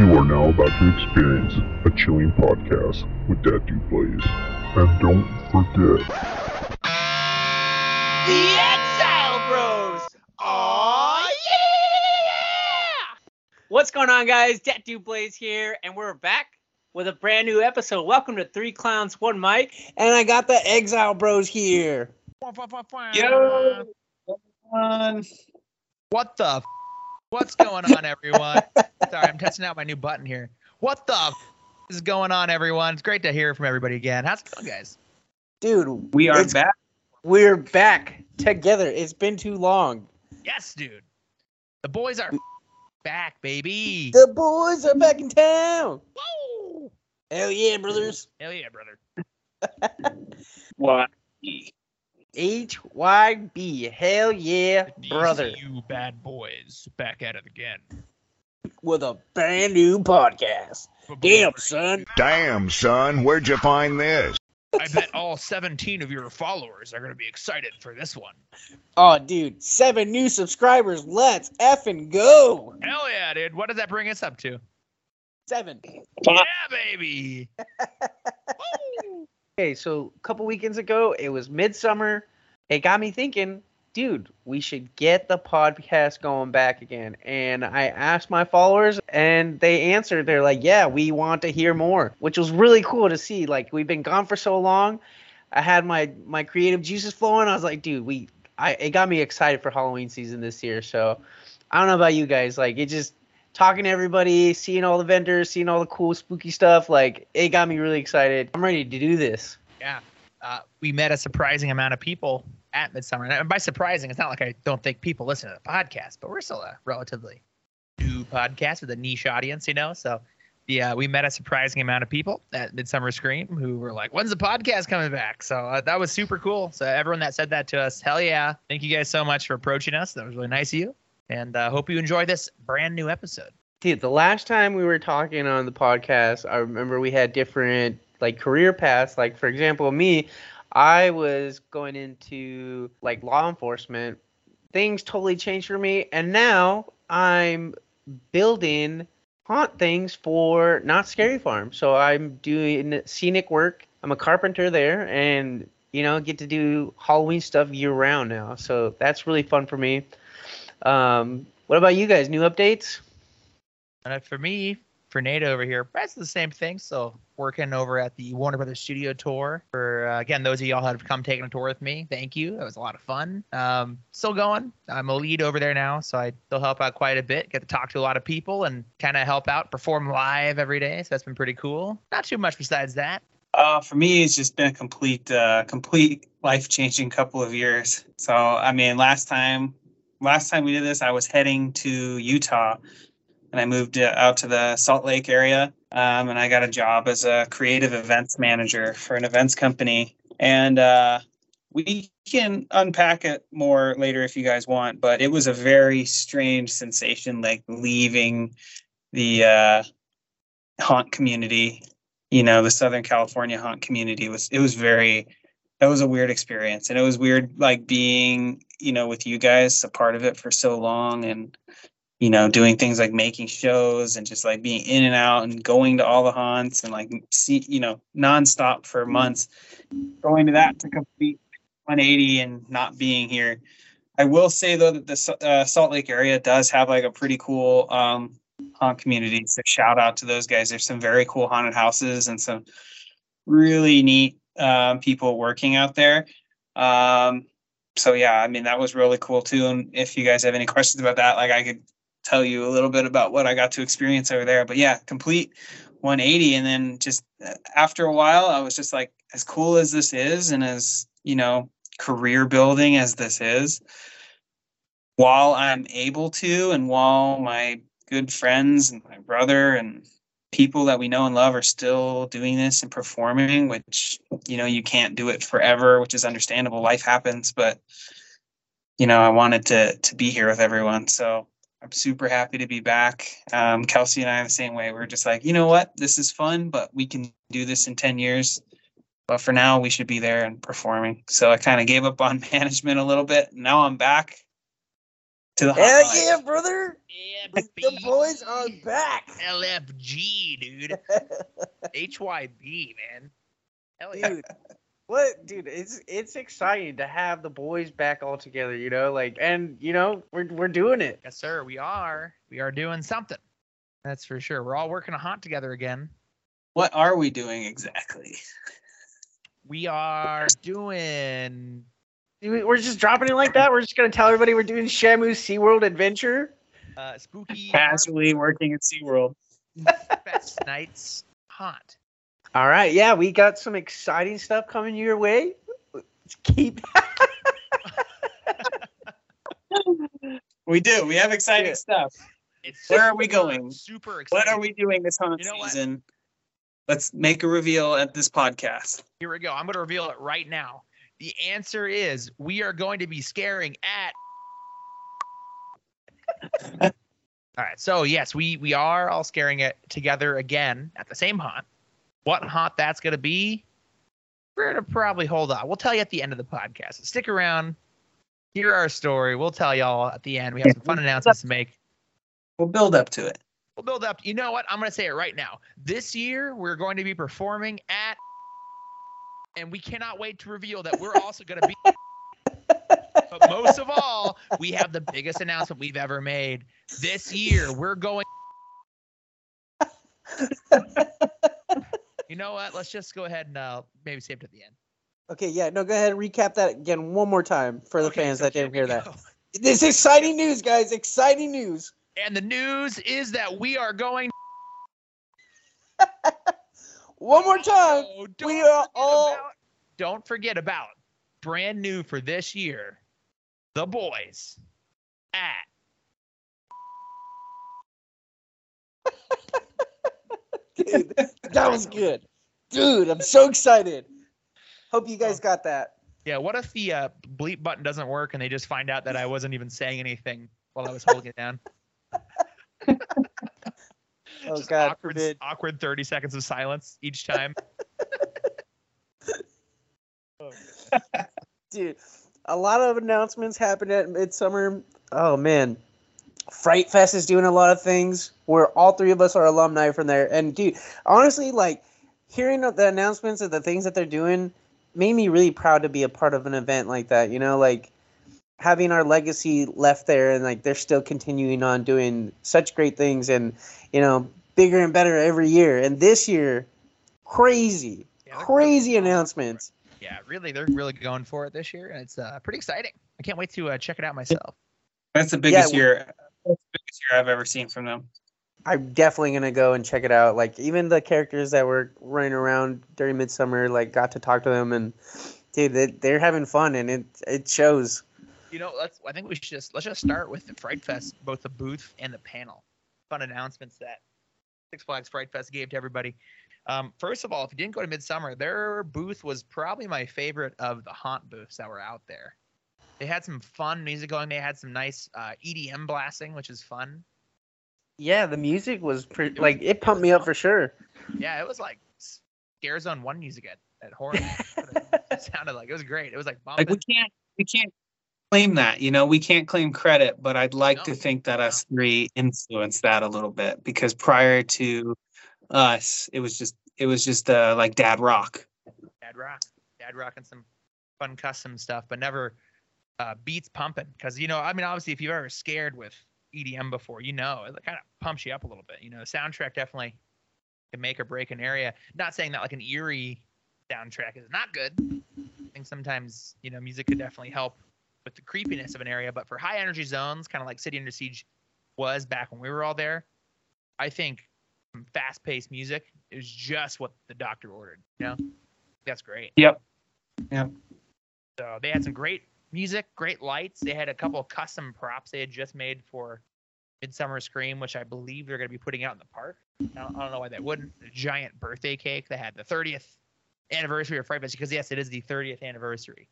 You are now about to experience a chilling podcast with Dad Dude Blaze. And don't forget, The Exile Bros! Aw, yeah! What's going on, guys? Dat Dude Blaze here, and we're back with a brand new episode. Welcome to Three Clowns, One Mic, and I got the Exile Bros here. Yo. What the? F- What's going on, everyone? Sorry, I'm testing out my new button here. What the f- is going on, everyone? It's great to hear from everybody again. How's it going, guys? Dude, We are back. we're back together. It's been too long. Yes, dude. The boys are back, baby. The boys are back in town. Woo! Hell yeah, brothers. Hell yeah, brother. What? HYB. Hell yeah, brother. You bad boys back at it again. With a brand new podcast. Damn, son. Damn, son, where'd you find this? I bet all 17 of your followers are going to be excited for this one. Oh, dude, seven new subscribers. Let's effing go. Hell yeah, dude. What does that bring us up to? Seven. Yeah, baby. Okay, so a couple weekends ago, it was midsummer. It got me thinking, dude, we should get the podcast going back again. And I asked my followers, and they answered. They're like, yeah, we want to hear more, which was really cool to see. Like, we've been gone for so long. I had my my creative juices flowing. I was like, dude, we. I it got me excited for Halloween season this year. So, I don't know about you guys. Like, it just talking to everybody, seeing all the vendors, seeing all the cool spooky stuff. Like, it got me really excited. I'm ready to do this. Yeah, uh, we met a surprising amount of people at Midsummer. And by surprising, it's not like I don't think people listen to the podcast, but we're still a relatively new podcast with a niche audience, you know? So, yeah, we met a surprising amount of people at Midsummer Scream who were like, when's the podcast coming back? So uh, that was super cool. So, everyone that said that to us, hell yeah. Thank you guys so much for approaching us. That was really nice of you. And uh, hope you enjoy this brand new episode. Dude, the last time we were talking on the podcast, I remember we had different like career paths. Like for example, me, I was going into like law enforcement. Things totally changed for me, and now I'm building haunt things for Knott's Scary Farm. So I'm doing scenic work. I'm a carpenter there, and you know get to do Halloween stuff year round now. So that's really fun for me. Um, what about you guys? New updates? Uh, for me, for Nate over here, that's the same thing. So working over at the Warner Brothers Studio tour. For uh, again, those of y'all that have come taking a tour with me, thank you. It was a lot of fun. Um, still going. I'm a lead over there now, so I still help out quite a bit. Get to talk to a lot of people and kind of help out, perform live every day. So that's been pretty cool. Not too much besides that. Uh, for me, it's just been a complete, uh, complete life changing couple of years. So, I mean, last time, last time we did this, I was heading to Utah, and I moved uh, out to the Salt Lake area, um, and I got a job as a creative events manager for an events company. And uh, we can unpack it more later if you guys want, but it was a very strange sensation, like leaving the uh, haunt community you know the southern california haunt community was it was very that was a weird experience and it was weird like being you know with you guys a part of it for so long and you know doing things like making shows and just like being in and out and going to all the haunts and like see you know nonstop for months going to that to complete 180 and not being here i will say though that the uh, salt lake area does have like a pretty cool um haunt community. So shout out to those guys. There's some very cool haunted houses and some really neat um, people working out there. Um, so yeah, I mean that was really cool too. And if you guys have any questions about that, like I could tell you a little bit about what I got to experience over there. But yeah, complete 180. And then just uh, after a while, I was just like, as cool as this is, and as you know, career building as this is, while I'm able to, and while my good friends and my brother and people that we know and love are still doing this and performing which you know you can't do it forever which is understandable life happens but you know i wanted to to be here with everyone so i'm super happy to be back um, kelsey and i are the same way we're just like you know what this is fun but we can do this in 10 years but for now we should be there and performing so i kind of gave up on management a little bit now i'm back To the Hell hot yeah, brother! Yeah, The boys are back. LFG, dude. HYB, man. Hell yeah. dude what dude it's it's exciting to have the boys back all together you know like and you know we're we're doing it Yes, sir. We are. We are doing something. That's for sure. We're all working a haunt together again. What are we doing exactly? We are doing. We- we're just dropping it like that we're just gonna tell everybody we're doing shamu seaworld adventure Uh, spooky Casually working at SeaWorld. Best nights haunt. All right yeah we got some exciting stuff coming your way Let's keep We do. We have exciting Yeah. stuff. It's Where are we going? Super exciting. What are we doing this haunt You know what? season? Let's make a reveal at this podcast. Here we go. I'm going to reveal it right now. The answer is we are going to be scaring at. all right. So yes, we we are all scaring it together again at the same haunt. What haunt that's going to be? We're going to probably hold on. We'll tell you at the end of the podcast. Stick around. Hear our story. We'll tell y'all at the end. We have some fun announcements to make. We'll build up to it. We'll build up. You know what? I'm going to say it right now. This year, we're going to be performing at, and we cannot wait to reveal that we're also going to be. but most of all, we have the biggest announcement we've ever made. This year, we're going. you know what? Let's just go ahead and uh, maybe save it at the end. okay yeah no go ahead and recap that again one more time for the Okay, fans so that didn't hear that this is exciting news guys exciting news And the news is that we are going. one more time Oh, we are all- about- don't forget about brand new for this year, the boys at Dude, that was good. Dude, I'm so excited. Hope you Oh. guys got that. yeah. What if the uh, bleep button doesn't work and they just find out that I wasn't even saying anything while I was holding it down? Oh Just God awkward, forbid. awkward thirty seconds of silence each time. Dude, a lot of announcements happened at Midsummer. Oh man. Fright Fest is doing a lot of things where all three of us are alumni from there. And dude, honestly, like hearing the announcements of the things that they're doing made me really proud to be a part of an event like that. You know, like having our legacy left there and like they're still continuing on doing such great things and you know bigger and better every year. And this year, crazy, Yeah, crazy really going for it. announcements. Yeah, really, they're really going for it this year, and it's uh, pretty exciting. I can't wait to uh, check it out myself. That's the biggest Yeah, year. That's year I've ever seen from them. I'm definitely gonna go and check it out. Like even the characters that were running around during Midsummer, like got to talk to them, and dude, they, they're having fun, and it it shows. You know, let's. I think we should just let's just start with the Fright Fest, both the booth and the panel. Fun announcements that Six Flags Fright Fest gave to everybody. Um, first of all, if you didn't go to Midsummer, their booth was probably my favorite of the haunt booths that were out there. They had some fun music going. They had some nice uh, EDM blasting, which is fun. Yeah, the music was pretty, was- like it pumped me up for sure. Yeah, it was like Scare Zone One music at at horror. it sounded like it was great. It was like Like we can't we can't claim that, you know, we can't claim credit, but I'd like to think that no. us three influenced that a little bit because prior to us, it was just it was just uh, like dad rock. Dad rock, dad rock, and some fun custom stuff, but never uh, beats pumping. Because you know, I mean, obviously, if you've ever scared with EDM before, you know it kind of pumps you up a little bit. You know, soundtrack definitely can make or break an area. Not saying that like an eerie soundtrack is not good. I think sometimes you know music could definitely help with the creepiness of an area, but for high energy zones, kind of like City Under Siege was back when we were all there, I think fast paced music is just what the doctor ordered. You know, that's great. Yep. Yep. So they had some great music, great lights. They had a couple of custom props they had just made for Midsummer Scream, which I believe they're going to be putting out in the park. I don't, I don't know why they wouldn't. A giant birthday cake. They had the 30th anniversary of Fright Fest because yes, it is the 30th anniversary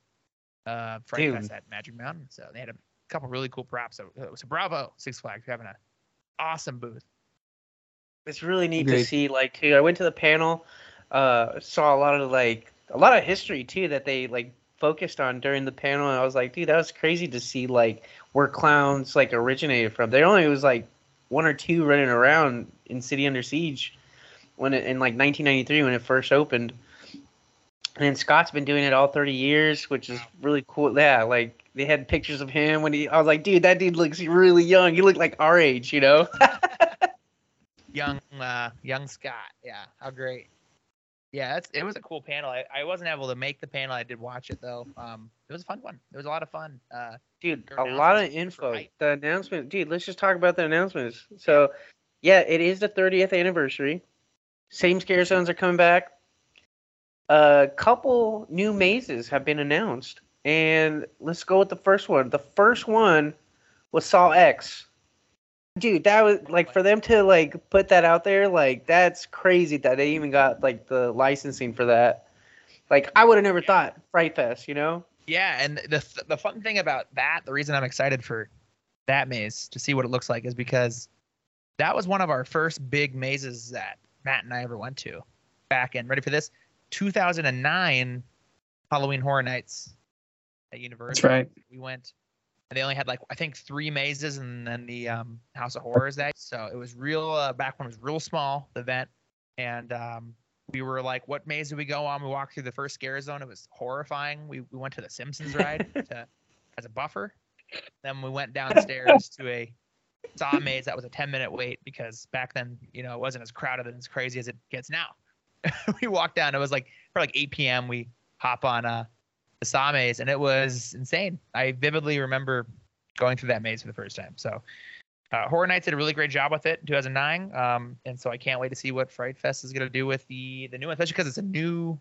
uh, Fright Dude. Fest at Magic Mountain. So they had a couple really cool props. So, uh, so bravo, Six Flags, for having an awesome booth. It's really neat to see. Like, too, I went to the panel, uh, saw a lot of like a lot of history too that they like focused on during the panel, and I was like, dude, that was crazy to see like where clowns like originated from. There only was like one or two running around in City Under Siege when it, in like 1993 when it first opened. And Scott's been doing it all 30 years, which is really cool. Yeah, like they had pictures of him when he. I was like, dude, that dude looks really young. He looked like our age, you know. young uh young Scott. Yeah, how great. Yeah, that's it was a cool panel. I, I wasn't able to make the panel. I did watch it though. Um, it was a fun one. It was a lot of fun. Uh, dude, a lot of info. right. The announcement, dude. Let's just talk about the announcements. So, yeah, it is the 30th anniversary. Same scare zones are coming back. A couple new mazes have been announced, and let's go with the first one. The first one was Saw X. Dude, that was like for them to like put that out there, like that's crazy that they even got like the licensing for that. Like I would have never thought Fright Fest, you know? yeah, and the th- the fun thing about that, the reason I'm excited for that maze to see what it looks like is because that was one of our first big mazes that Matt and I ever went to back in. Ready for this? 2009 Halloween Horror Nights at Universal That's right. we went and they only had like I think three mazes and then the um, House of Horrors that so it was real uh, back when it was real small the event. And um, we were like what maze did we go on? We walked through the first scare zone. It was horrifying. We, we went to the Simpsons ride to, as a buffer. Then we went downstairs to a saw maze that was a 10 minute wait because back then you know it wasn't as crowded and as crazy as it gets now. We walked down. It was like for like 8 p.m we hop on uh the saw maze and it was insane. I vividly remember going through that maze for the first time. So uh, horror nights did a really great job with it in 2009 um, and so i can't wait to see what fright fest is going to do with the the new one especially because it's a new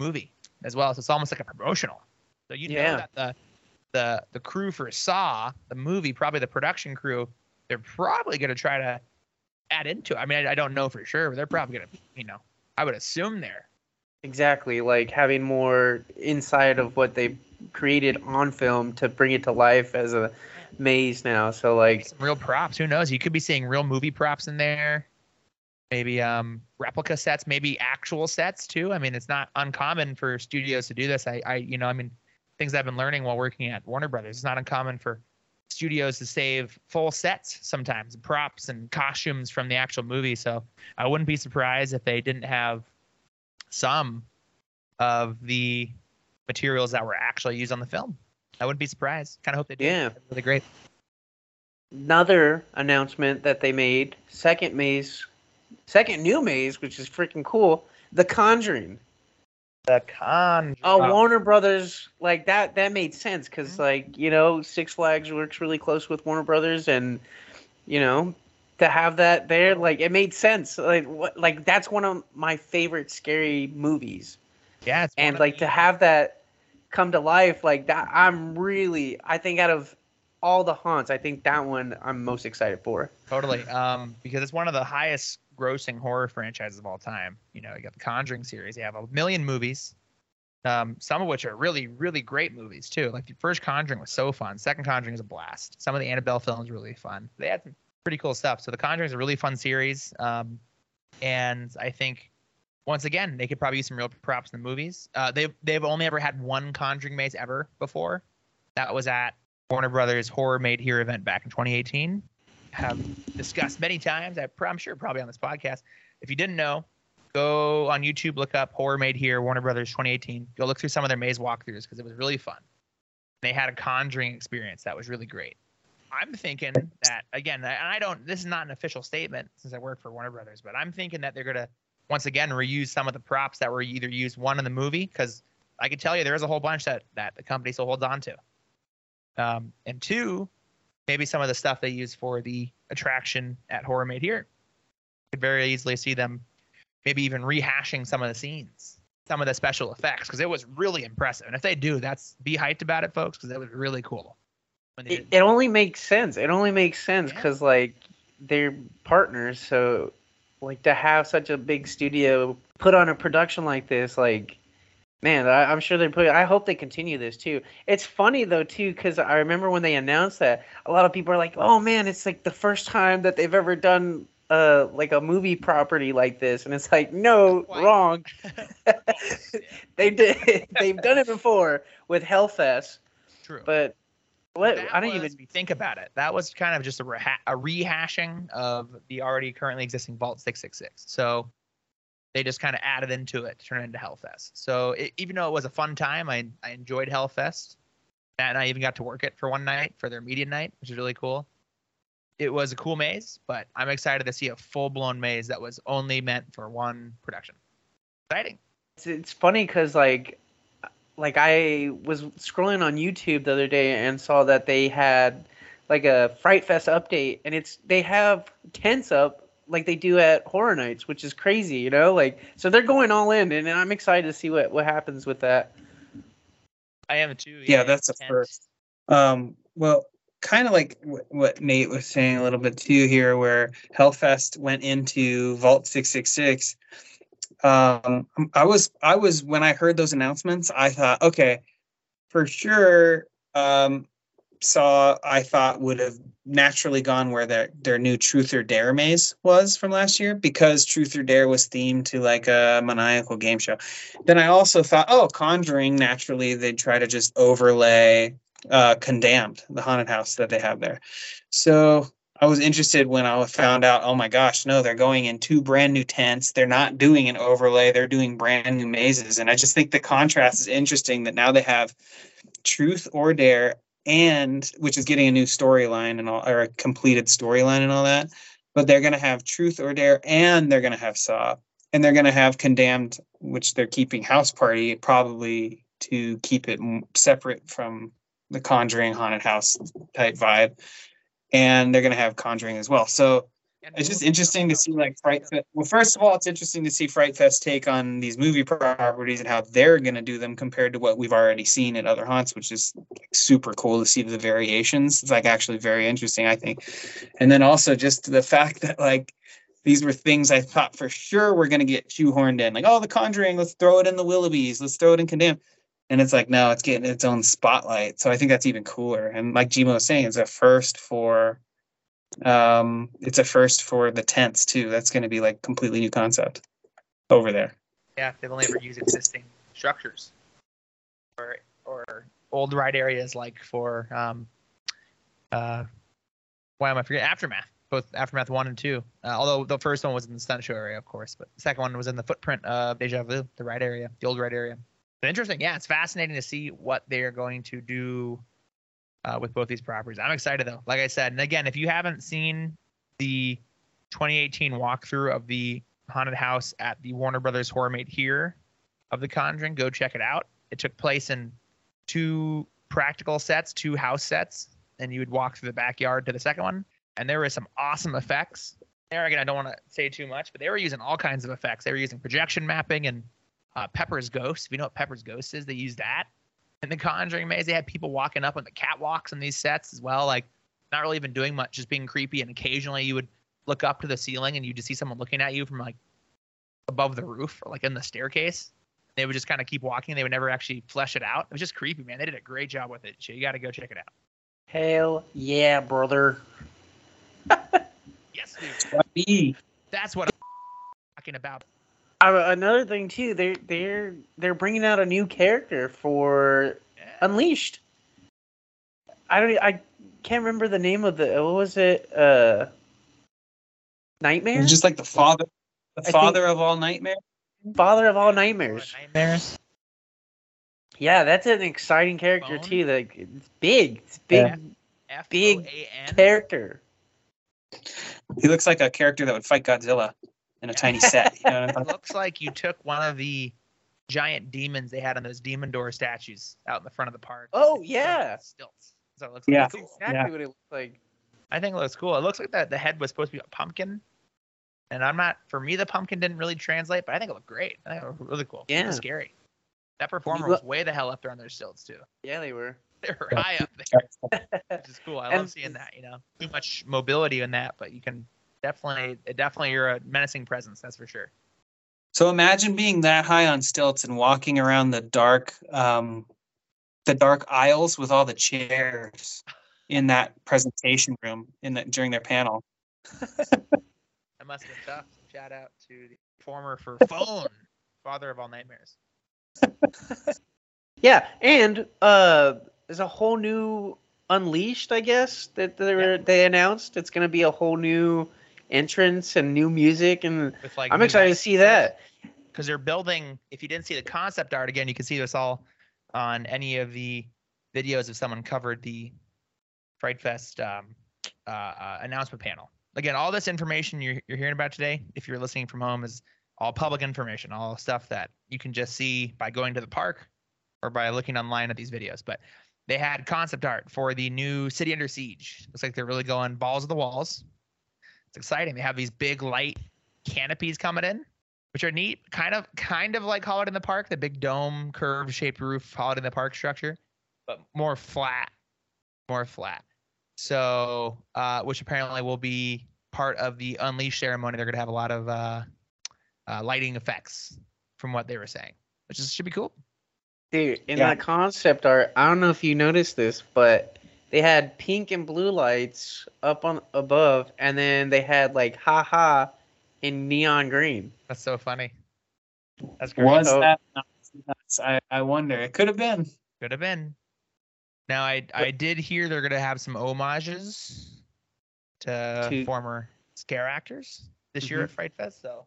movie as well. So it's almost like a promotional. So you know that the the the crew for saw the movie probably the production crew they're probably going to try to add into it. I mean I, I don't know for sure but they're probably going to you know i would assume they're Exactly, like having more insight of what they created on film to bring it to life as a maze now. So like, some real props. Who knows? You could be seeing real movie props in there. Maybe um replica sets, maybe actual sets too. I mean, it's not uncommon for studios to do this. I, I you know, I mean, things I've been learning while working at Warner Brothers. It's not uncommon for studios to save full sets sometimes, props and costumes from the actual movie. So I wouldn't be surprised if they didn't have some of the materials that were actually used on the film. I wouldn't be surprised. Kind of hope they do. Yeah. Really great. another announcement that they made, second maze, second new maze, which is freaking cool. The Conjuring. The con. Oh, Warner Brothers, like that. That made sense because, Mm-hmm. like, you know, Six Flags works really close with Warner Brothers, and you know, to have that there, like, it made sense. Like, what, like that's one of my favorite scary movies, Yeah, it's and like to have that come to life, like that. I'm really, I think out of all the haunts, I think that one I'm most excited for. totally um because it's one of the highest grossing horror franchises of all time. You know, you got the Conjuring series. You have a million movies, um, some of which are really, really great movies too. Like the first Conjuring was so fun. Second Conjuring is a blast. Some of the Annabelle films really fun. They had some pretty cool stuff. So the Conjuring is a really fun series. Um, and I think once again they could probably use some real props in the movies. Uh, they've they've only ever had one Conjuring maze ever before. That was at Warner Brothers Horror Made Here event back in 2018. Have discussed many times. I, I'm sure probably on this podcast. If you didn't know, go on YouTube, look up Horror Made Here, Warner Brothers 2018. Go look through some of their maze walkthroughs because it was really fun. They had a conjuring experience that was really great. I'm thinking that again, and I don't. This is not an official statement since I work for Warner Brothers, but I'm thinking that they're gonna once again reuse some of the props that were either used one in the movie because I can tell you there is a whole bunch that that the company still holds on to. Um, and two, maybe some of the stuff they use for the attraction at Horror Made Here. Could very easily see them maybe even rehashing some of the scenes, some of the special effects, because it was really impressive. And if they do, that's be hyped about it, folks, because it was really cool. They It, it only makes sense. It only makes sense Yeah. because like they're partners, so like to have such a big studio put on a production like this, like man, I, I'm sure they're putting. I hope they continue this too. It's funny though too because I remember when they announced that a lot of people are like, "Oh man, it's like the first time that they've ever done." Uh, like a movie property like this, and it's like, no, wrong. they did. They've done it before with Hellfest, True. but What? That I don't was- even. think about it. That was kind of just a, reha- a rehashing of the already currently existing Vault 666. So they just kind of added into it to turn it into Hellfest. So it, even though it was a fun time, I I enjoyed Hellfest. Matt and I even got to work it for one night for their media night, which is really cool. It was a cool maze, but I'm excited to see a full blown maze that was only meant for one production. Exciting. It's, it's funny because like, like I was scrolling on YouTube the other day and saw that they had like a Fright Fest update, and it's they have tents up like they do at Horror Nights, which is crazy, you know. Like, so they're going all in, and I'm excited to see what what happens with that. I am too. Yeah, that's a intent. first. Um, well, kind of like wh- what Nate was saying a little bit too here, where Hellfest went into Vault Six Six Six. Um, I was I was when I heard those announcements, I thought, okay, for sure. Um, saw I thought would have naturally gone where their their new Truth or Dare maze was from last year because Truth or Dare was themed to like a maniacal game show. Then I also thought, oh, Conjuring naturally they'd try to just overlay uh, Condemned, the haunted house that they have there. So I was interested when I found out, oh my gosh, no, they're going in two brand new tents. They're not doing an overlay, they're doing brand new mazes. And I just think the contrast is interesting that now they have Truth or Dare and which is getting a new storyline and all or a completed storyline and all that. But they're gonna have Truth or Dare and they're gonna have Saw. And they're gonna have Condemned, which they're keeping House Party probably to keep it separate from the Conjuring haunted house type vibe. And they're gonna have Conjuring as well. So it's just interesting to see like Fright Fest. Well, first of all, it's interesting to see Fright Fest take on these movie properties and how they're going to do them compared to what we've already seen at other haunts, which is like, super cool to see the variations. It's like actually very interesting, I think. And then also just the fact that like these were things I thought for sure were going to get shoehorned in, like oh, The Conjuring, let's throw it in the Willoughbys, let's throw it in Condemned. And it's like no, it's getting its own spotlight. So I think that's even cooler. And like Gmo was saying, it's a first for um it's a first for the tents too that's going to be like completely new concept over there Yeah, they've only ever used existing structures, or or old ride areas like for um, uh, why am I forgetting aftermath? Both aftermath one and two. Uh, although the first one was in the stunt show area, of course, but the second one was in the footprint of Deja Vu, the ride area, the old ride area. Interesting, yeah, it's fascinating to see what they are going to do uh, with both these properties. I'm excited though. Like I said, and again, if you haven't seen the 2018 walkthrough of the haunted house at the Warner Brothers Horror Made here of The Conjuring. Go check it out. It took place in two practical sets, two house sets, and you would walk through the backyard to the second one. And there were some awesome effects. There again, I don't want to say too much, but they were using all kinds of effects. They were using projection mapping and uh, Pepper's Ghost. If you know what Pepper's Ghost is, they use that. In the Conjuring maze, they had people walking up on the catwalks in these sets as well, like not really even doing much, just being creepy. And occasionally you would look up to the ceiling and you just see someone looking at you from like above the roof or like in the staircase. They would just kind of keep walking. They would never actually flesh it out. It was just creepy, man. They did a great job with it. So you got to go check it out. Hell yeah, brother. Yes, dude. That's what I'm talking about. Uh, another thing too, they're they're they're bringing out a new character for Yeah. Unleashed. I don't. I can't remember the name of the. What was it? Uh, Nightmare. Just like the father the think- father of all nightmares Father of all nightmares. Nightmares. Yeah, that's an exciting character Bone? too. Like it's big. It's big Yeah. Big O A N. character. he looks like a character that would fight godzilla in a tiny set you know what I'm It looks like you took one of the giant demons they had on those demon door statues out in the front of the park. Oh, and put 'em yeah. Stilts. So it looks Yeah. like That's cool. exactly Yeah. what it looks like. I think it looks cool. It looks like that the head was supposed to be a pumpkin. And I'm not for me the pumpkin didn't really translate, but I think it looked great. I think it looked really cool. It Yeah. was scary. That performer lo- was way the hell up there on their stilts too. Yeah, they were. They were high up there, which is cool. I love seeing that, you know. Too much mobility in that, but you can definitely definitely you're a menacing presence, that's for sure. So imagine being that high on stilts and walking around the dark, um, the dark aisles with all the chairs in that presentation room in that during their panel. That must have been tough. Shout out to the former for Phone, Father of All Nightmares. Yeah, and uh, there's a whole new Unleashed, I guess that they were, they announced it's gonna be a whole new entrance and new music, and With like I'm excited to see that. because they're building. If you didn't see the concept art again, you can see this all on any of the videos if someone covered the Fright Fest um, uh, uh, announcement panel. Again, all this information you're, you're hearing about today, if you're listening from home, is all public information, all stuff that you can just see by going to the park or by looking online at these videos. But they had concept art for the new City Under Siege. Looks like they're really going balls to the walls. It's exciting. They have these big light canopies coming in, which are neat. Kind of, kind of like Holiday in the Park, the big dome, curved shaped roof Holiday in the Park structure, but more flat, more flat. So, uh, which apparently will be part of the Unleash ceremony. They're going to have a lot of uh, uh, lighting effects, from what they were saying, which is, should be cool. Dude, in Yeah. the concept art, I don't know if you noticed this, but they had pink and blue lights up on above, and then they had like "ha ha" in neon green. That's so funny. That's great. Was So- that nuts? I, I wonder. It could have been. Could have been. Now I I did hear they're gonna have some homages to, To- former scare actors this year Mhm. at Fright Fest. So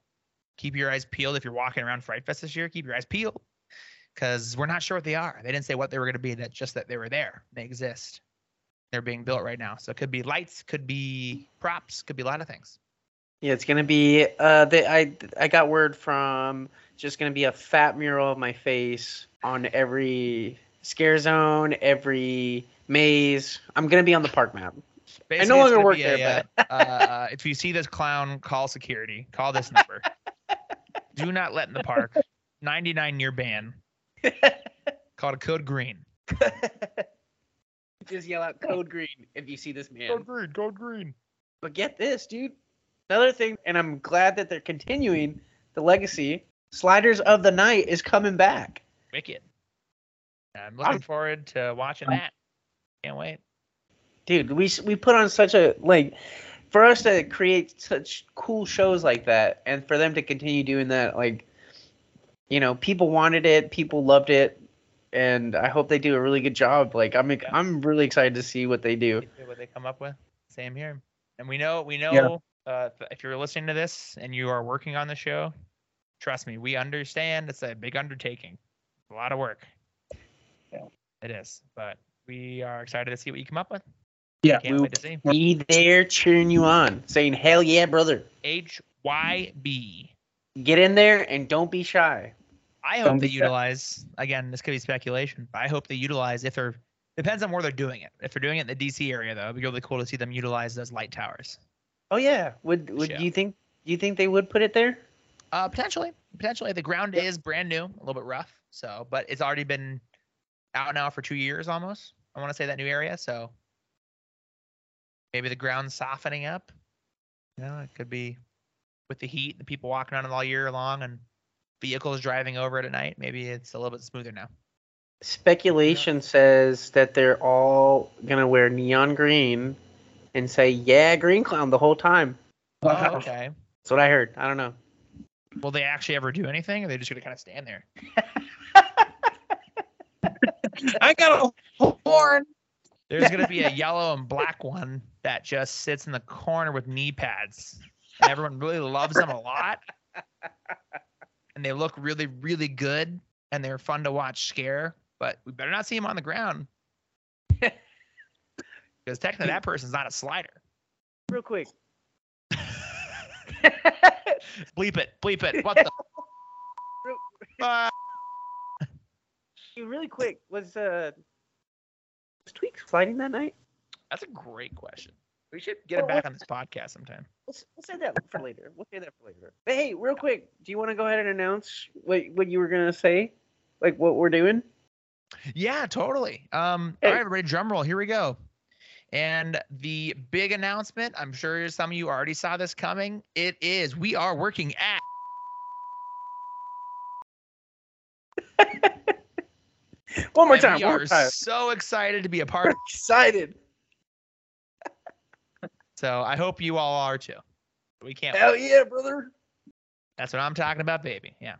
keep your eyes peeled if you're walking around Fright Fest this year. Keep your eyes peeled because we're not sure what they are. They didn't say what they were gonna be. That just that they were there. They exist. They're being built right now. So it could be lights, could be props, could be a lot of things. Yeah, it's gonna be. Uh, they, I I got word from just gonna be a fat mural of my face on every scare zone, every maze. I'm gonna be on the park map. Basically, no longer work there, a, uh, uh, uh, if you see this clown, call security. Call this number. Do not let in the park. 99 year ban. Called a code green. just yell out code green if you see this man. Code green. Code green. But get this, dude. Another thing, and I'm glad that they're continuing the legacy. Sliders of the Night is coming back. Wicked. I'm looking I'm- forward to watching that. Can't wait. dude we we put on such a like for us to create such cool shows like that and for them to continue doing that like you know people wanted it people loved it and i hope they do a really good job like i'm Yeah. i'm really excited to see what they do what they come up with. Same here. And we know we know uh, if you're listening to this and you are working on the show, trust me, we understand it's a big undertaking. A lot of work. Yeah. It is. But we are excited to see what you come up with. Yeah. Can't we- wait to see. be there cheering you on saying hell yeah brother H Y B. get in there and don't be shy I hope they utilize again. This could be speculation, but I hope they utilize if they're depends on where they're doing it. If they're doing it in the DC area, though, it'd be really cool to see them utilize those light towers. oh yeah would would Yeah. you think you think they would put it there Uh, potentially, potentially. The ground is brand new, a little bit rough. So, but it's already been out now for two years almost. I want to say that new area. So maybe the ground's softening up. You know, it could be with the heat, the people walking on it all year long, and vehicles driving over it at night. Maybe it's a little bit smoother now. Speculation says that they're all gonna wear neon green and say "Yeah, Green Clown" the whole time. Wow. Oh, okay. That's what I heard. I don't know. Will they actually ever do anything, or are they just gonna kind of stand there? I got a horn. There's gonna be a yellow and black one that just sits in the corner with knee pads. And everyone really loves them a lot. And they look really, really good. And they're fun to watch scare. But we better not see him on the ground. Because technically that person's not a slider. Real quick. Bleep it, bleep it. What the fuck? really quick. Was uh was Tweak sliding that night? That's a great question. We should get him back on this podcast sometime. We'll, we'll say that for later. We'll say that for later. But hey, real quick, do you want to go ahead and announce what what you were gonna say, like what we're doing? Yeah, totally. Um, Hey. all right, everybody, drum roll. Here we go. And the big announcement, I'm sure some of you already saw this coming. It is we are working at One more and time. We are time. so excited to be a part of excited. So I hope you all are too. We can't. Hell wait. yeah, brother. That's what I'm talking about, baby. Yeah.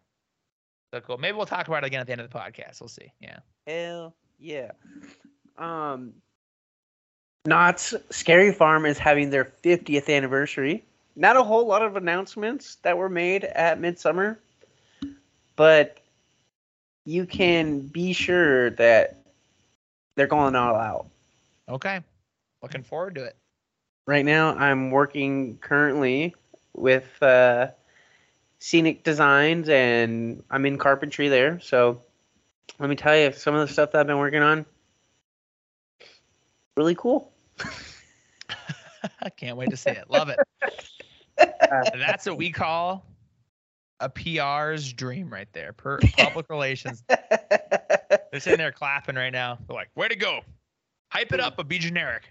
So cool. Maybe we'll talk about it again at the end of the podcast. We'll see. Yeah. Hell yeah. Um, Knott's Scary Farm is having their 50th anniversary. Not a whole lot of announcements that were made at Midsummer, but you can be sure that they're going all out. Okay. Looking forward to it. Right now, I'm working currently with uh, Scenic Designs, and I'm in carpentry there. So let me tell you, some of the stuff that I've been working on, really cool. I can't wait to see it. Love it. That's what we call a PR's dream right there. Per public relations. They're sitting there clapping right now. They're like, way to go. Hype it up, but be generic.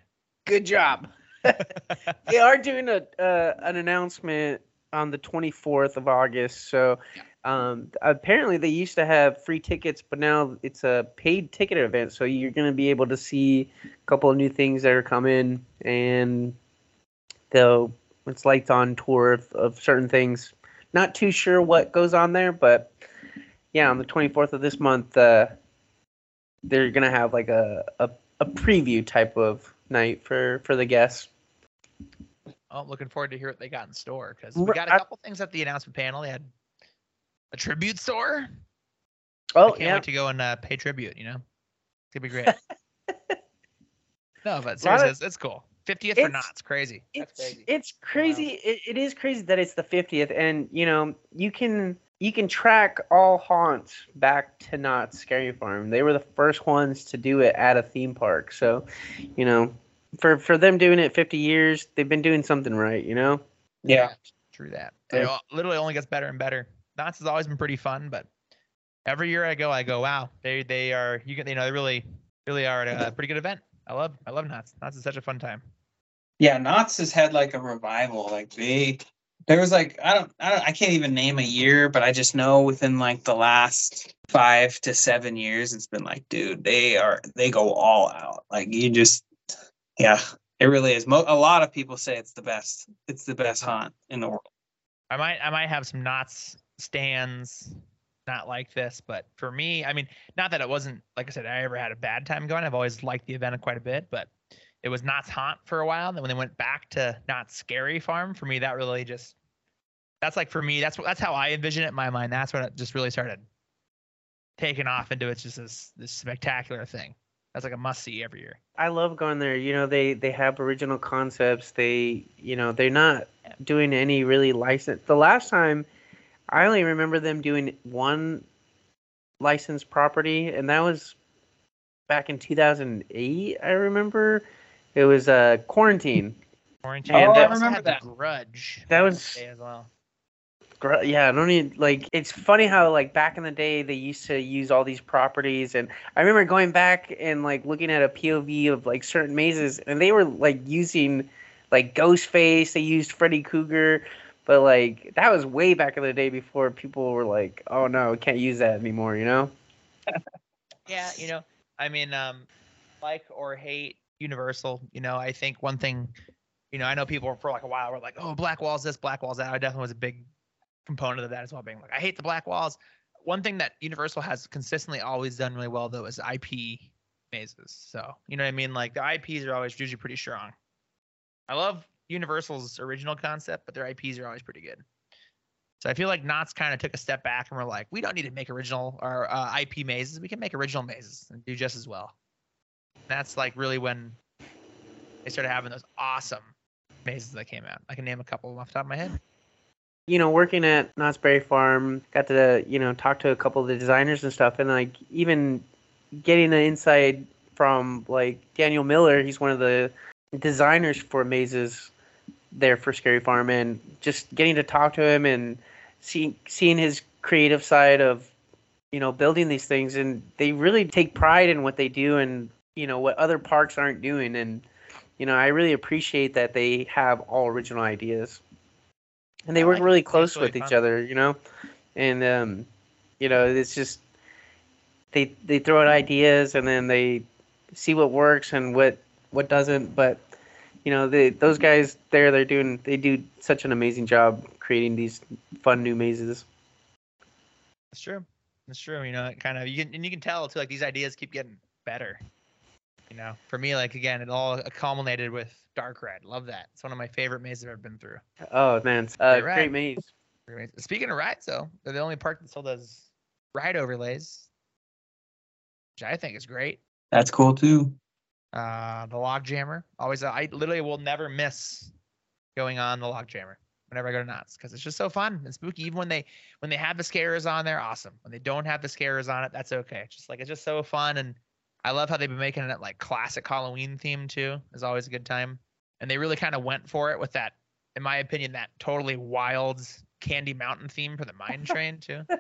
Good job. they are doing a uh, an announcement on the 24th of August. So um, apparently they used to have free tickets, but now it's a paid ticket event. So you're going to be able to see a couple of new things that are coming, and they'll it's lights on tour of, of certain things. Not too sure what goes on there, but yeah, on the 24th of this month, uh, they're gonna have like a, a a preview type of night for for the guests. Oh, looking forward to hear what they got in store because we got a couple things at the announcement panel. They had a tribute store. Oh I can't yeah, wait to go and uh, pay tribute. You know, it's gonna be great. no, but seriously, it's, it's cool. 50th It's- or not? It's crazy. That's it's crazy. it's crazy. It, it is crazy that it's the 50th, and you know you can you can track all haunts back to Knott's Scary Farm. They were the first ones to do it at a theme park. So, you know, for for them doing it 50 years, they've been doing something right. You know. Yeah. True that. It al- literally only gets better and better. Knott's has always been pretty fun, but every year I go, I go, wow, they they are you can you know they really really are at a pretty good event. I love I love Knott's. Knott's is such a fun time. Yeah, Knott's has had like a revival. Like they, there was like I don't, I don't, I can't even name a year, but I just know within like the last five to seven years, it's been like, dude, they are, they go all out. Like you just, yeah, it really is. Mo- a lot of people say it's the best. It's the best haunt in the world. I might I might have some Knott's stands not like this, but for me, I mean, not that it wasn't like I said, I ever had a bad time going. I've always liked the event quite a bit, but it was Knott's Haunt for a while. And then when they went back to Knott's Scary Farm, for me, that really just that's like for me, that's that's how I envision it in my mind. That's when it just really started taking off into it's just this this spectacular thing. That's like a must see every year. I love going there. You know, they they have original concepts. They, you know, they're not doing any really licensed. The last time, I only remember them doing one licensed property, and that was back in 2008. I remember it was uh, quarantine. Quarantine. Oh, They I remember had that. The Grudge. That back in the was- as well. Yeah, I don't even like. It's funny how like back in the day they used to use all these properties, and I remember going back and like looking at a POV of like certain mazes, and they were like using like Ghostface. They used Freddy Krueger, but like that was way back in the day before people were like, "Oh no, can't use that anymore," you know? Yeah, you know, I mean, um, like or hate Universal. You know, I think one thing, you know, I know people for like a while were like, "Oh, Black Walls this, Black Walls that." I definitely was a big component of that as well, being like, "I hate the Black Walls." One thing that Universal has consistently always done really well though is IP mazes. So you know what I mean? Like the IPs are always usually pretty strong. I love Universal's original concept, but their IPs are always pretty good. So I feel like Knott's kind of took a step back and we're like, we don't need to make original or uh, IP mazes. We can make original mazes and do just as well. And that's like really when they started having those awesome mazes that came out. I can name a couple off the top of my head. You know, working at Knott's Berry Farm, got to you know talk to a couple of the designers and stuff, and like even getting the insight from like Daniel Miller. He's one of the designers for mazes there for Scary Farm, and just getting to talk to him and seeing seeing his creative side of you know building these things, and they really take pride in what they do, and you know what other parks aren't doing, and you know I really appreciate that they have all original ideas and they I work like really close really with each other, you know, and um, you know, it's just they they throw out ideas and then they see what works and what what doesn't. But you know, they those guys there, they're doing they do such an amazing job creating these fun new mazes. That's true. That's true. You know, it kind of you can and you can tell too. Like these ideas keep getting better. You know, for me, like again, it all culminated with Dark Ride. Love that. It's one of my favorite mazes I've ever been through. Oh man, uh, Great ride. great maze. Great maze. Speaking of rides, though, they're the only park that still does ride overlays, which I think is great. That's cool too. Uh, the log jammer. Always, I literally will never miss going on the log jammer whenever I go to Knott's because it's just so fun and spooky. Even when they when they have the scares on there, awesome. When they don't have the scares on it, that's okay. It's just like it's just so fun and I love how they've been making it like classic Halloween theme too. Is always a good time. And they really kind of went for it with that, in my opinion, that totally wild Candy Mountain theme for the mine train too.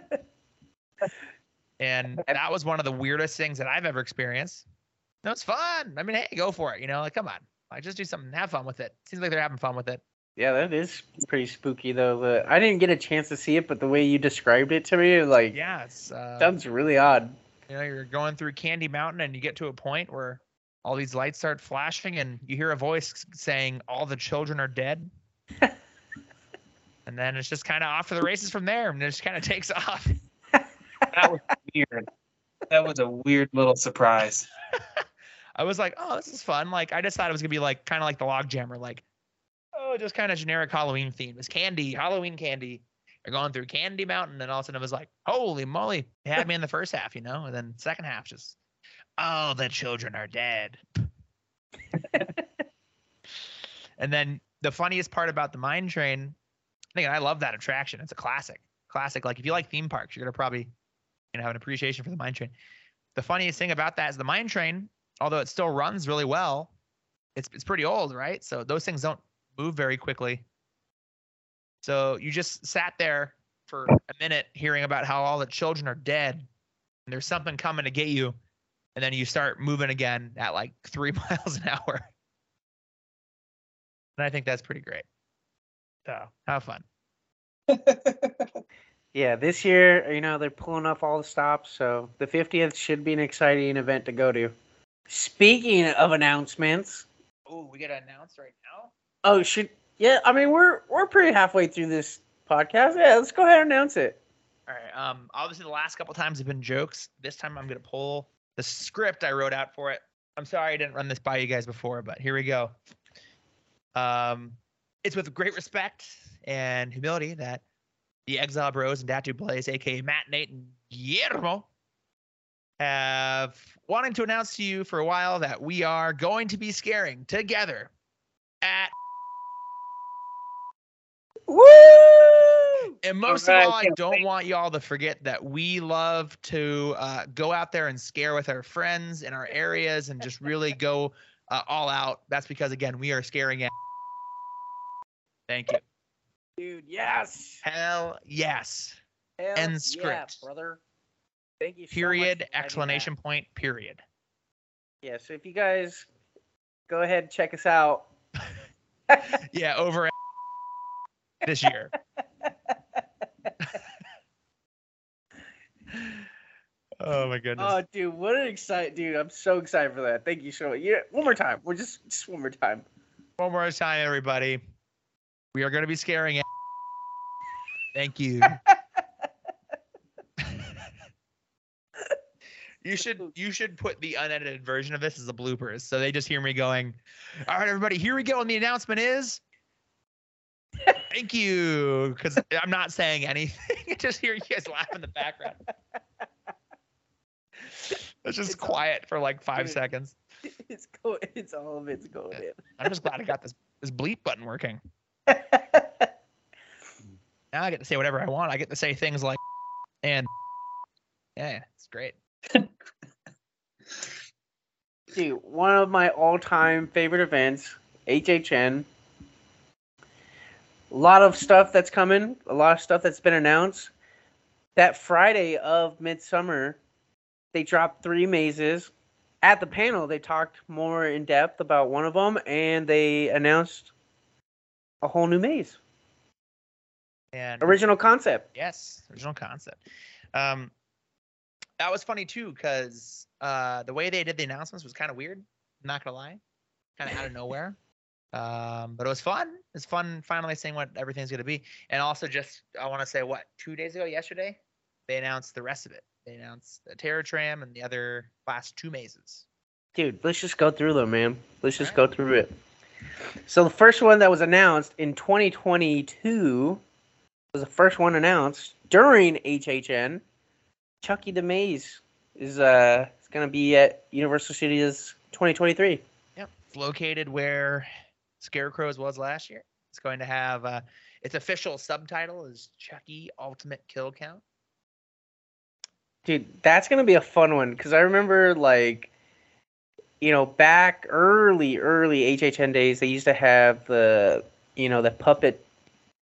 And that was one of the weirdest things that I've ever experienced. No, it's fun. I mean, hey, go for it. You know, like come on, like just do something, have fun with it. Seems like they're having fun with it. Yeah, that is pretty spooky though. The, I didn't get a chance to see it, but the way you described it to me, like, Yeah, it's uh, sounds really odd. You know, you're going through Candy Mountain and you get to a point where all these lights start flashing and you hear a voice saying, "All the children are dead." and then it's just kind of off to the races from there, and it just kind of takes off. That was weird. That was a weird little surprise. I was like, "Oh, this is fun." Like, I just thought it was gonna be like kind of like the log jammer, like, oh, just kind of generic Halloween theme. It's candy, Halloween candy. You're going through Candy Mountain, and all of a sudden it was like, "Holy moly!" It had me in the first half, you know, and then second half just, "Oh, the children are dead." and then the funniest part about the mine train, I think I love that attraction. It's a classic, classic. Like if you like theme parks, you're gonna probably, you know, have an appreciation for the mine train. The funniest thing about that is the mine train, although it still runs really well, it's it's pretty old, right? So those things don't move very quickly. So you just sat there for a minute hearing about how all the children are dead and there's something coming to get you, and then you start moving again at like three miles an hour. And I think that's pretty great. So have fun. Yeah, this year, you know, they're pulling up all the stops, so the 50th should be an exciting event to go to. Speaking of announcements, Oh, we gotta announce right now. oh, should yeah, I mean, we're we're pretty halfway through this podcast. Yeah, let's go ahead and announce it. All right. Um, obviously the last couple times have been jokes. This time I'm gonna pull the script I wrote out for it. I'm sorry I didn't run this by you guys before, but here we go. Um, it's with great respect and humility that the Exile Bros and Datu Blaze, aka Matt, Nate, and Guillermo, have wanting to announce to you for a while that we are going to be scaring together at Woo! And most Alright, of all, I don't wait. want y'all to forget that we love to uh, go out there and scare with our friends in our areas and just really go uh, all out. That's because, again, we are scaring at. Thank you. Dude, yes. Hell yes. Hell End yeah, script. brother. Thank you. so much Period. for adding Exclamation point. Period. that. Yeah, so if you guys go ahead and check us out. Yeah, over this year. oh my goodness. Oh, dude, what an excited dude! I'm so excited for that. Thank you so much. Yeah, one more time. We're just just one more time. One more time, everybody. We are going to be scaring it. Thank you. you should you should put the unedited version of this as a bloopers, so they just hear me going, "All right, everybody, here we go." And the announcement is, "Thank you," because I'm not saying anything. just hear you guys laugh in the background. It's just It's all- quiet for like five Dude. seconds. It's. It's all of it's going in. I'm just glad I got this this bleep button working. Now I get to say whatever I want. I get to say things like and yeah, it's great. Dude, one of my all-time favorite events, HHN. A lot of stuff that's coming. A lot of stuff that's been announced. That Friday of Midsummer, they dropped three mazes. At the panel, they talked more in depth about one of them, and they announced a whole new maze. And Original concept. yes, original concept. Um, that was funny too because uh, the way they did the announcements was kind of weird. I'm not gonna lie, kind of out of nowhere. Um, but it was fun. It's fun finally seeing what everything's gonna be. And also, just I want to say what two days ago, yesterday, they announced the rest of it. They announced the Terror Tram and the other class two mazes. Dude, let's just go through them, man. Let's just go through it. So the first one that was announced in 2022 was the first one announced during HHN. Chucky the Maze is uh is gonna be at Universal Studios 2023. Yep. It's located where Scarecrow's was last year. It's going to have uh, its official subtitle is Chucky Ultimate Kill Count. Dude, that's gonna be a fun one because I remember like, you know, back early, early HHN days, they used to have the, you know, the puppet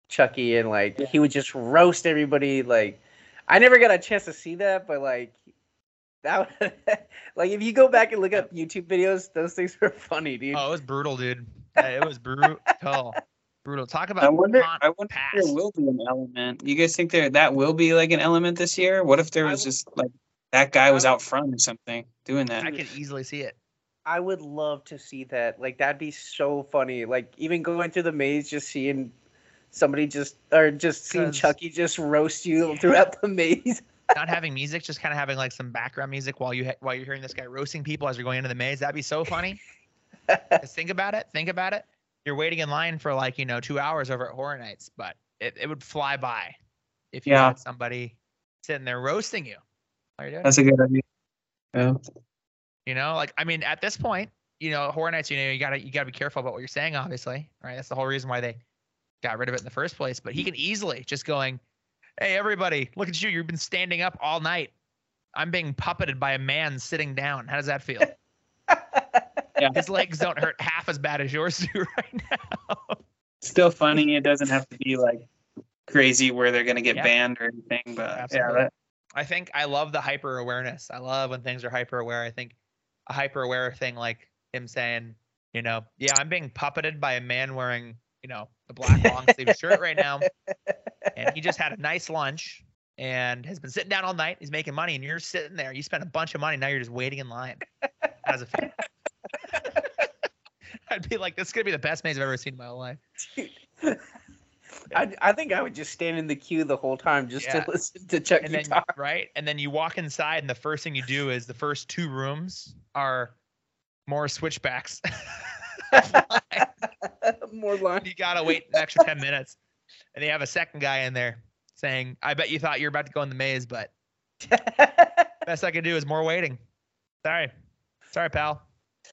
Chucky, and like he would just roast everybody. Like, I never got a chance to see that, but like, that, like if you go back and look up YouTube videos, those things were funny, dude. Oh, it was brutal, dude. Yeah, it was brutal. brutal. Talk about I wonder. I wonder past. if there will be an element. You guys think there that will be like an element this year? What if there was would- just like that guy was out front or something doing that? I could easily see it. I would love to see that. Like that'd be so funny. Like even going through the maze, just seeing somebody just or just seeing Chucky just roast you throughout the maze. Not having music, just kind of having like some background music while you ha- while you're hearing this guy roasting people as you're going into the maze. That'd be so funny. Think about it. Think about it. You're waiting in line for like you know two hours over at Horror Nights, but it, it would fly by if you Yeah. had somebody sitting there roasting you. Doing. That's a good idea. Yeah. You know, like I mean, at this point, you know, Horror Nights, you know, you gotta you gotta be careful about what you're saying, obviously, right? That's the whole reason why they got rid of it in the first place. But he can easily just going, "Hey, everybody, look at you! You've been standing up all night. I'm being puppeted by a man sitting down. How does that feel? Yeah. His legs don't hurt half as bad as yours do right now. Still funny. It doesn't have to be like crazy where they're gonna get Yeah. banned or anything. But yeah, that, I think I love the hyper awareness. I love when things are hyper aware. I think a hyper aware thing like him saying, you know, yeah, I'm being puppeted by a man wearing, you know, the black long sleeve shirt right now. And he just had a nice lunch and has been sitting down all night. He's making money and you're sitting there. You spent a bunch of money. Now you're just waiting in line. How does it feel? I'd be like, this is gonna be the best maze I've ever seen in my whole life. I, I think I would just stand in the queue the whole time just Yeah. to listen to Chucky and then talk. right and then you walk inside and the first thing you do is the first two rooms are more switchbacks More line. you gotta wait an extra 10 minutes and they have a second guy in there saying i bet you thought you were about to go in the maze but best i can do is more waiting sorry sorry pal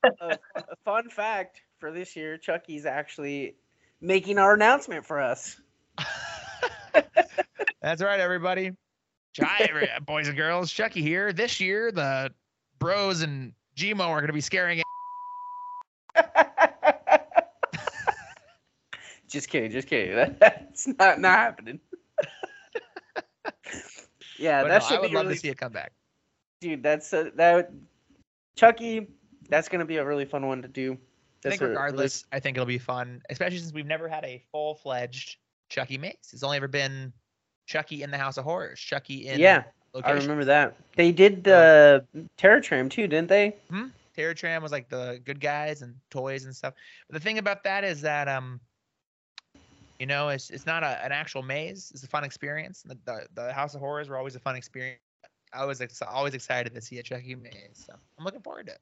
Uh, a fun fact for this year, Chucky's actually making our announcement for us. that's right everybody Hi, uh, boys and girls chucky here this year the bros and gmo are going to be scaring just kidding, just kidding. That's not not happening. yeah, but that no, should i would be love really, to see it come back dude. That's a, that Chucky. That's gonna be a really fun one to do. I think a really- regardless, I think it'll be fun, especially since we've never had a full fledged Chucky maze. It's only ever been Chucky in the House of Horrors, Chucky in yeah, I remember that. They did the Terror Tram too, didn't they? Terror Tram was like the good guys and toys and stuff. But the thing about that is that um, you know, it's it's not a, an actual maze. It's a fun experience. The, the the House of Horrors were always a fun experience. I was ex- always excited to see a Chucky maze, so I'm looking forward to it.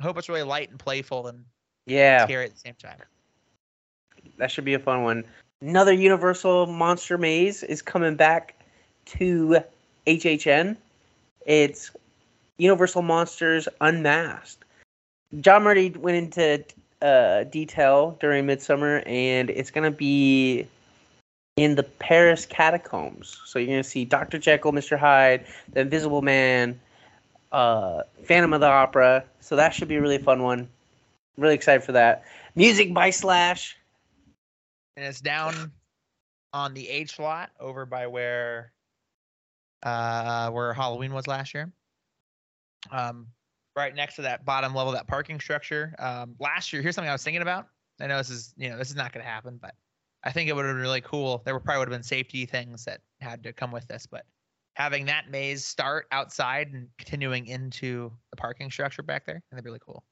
I hope it's really light and playful and Yeah, scary at the same time. that should be a fun one. Another Universal Monster Maze is coming back to HHN. It's Universal Monsters Unmasked. John Murdy went into uh, detail during Midsummer, and it's gonna be in the Paris catacombs. So you're gonna see Dr. Jekyll, Mr. Hyde, the Invisible Man, uh, Phantom of the Opera. So that should be a really fun one. Really excited for that. Music by Slash. and it's down on the H lot over by where uh where Halloween was last year. Um right next to that bottom level that parking structure. Um last year, here's something I was thinking about. I know this is you know this is not gonna happen, but I think it would have been really cool. There probably would have been safety things that had to come with this, but having that maze start outside and continuing into the parking structure back there, and that'd be really cool.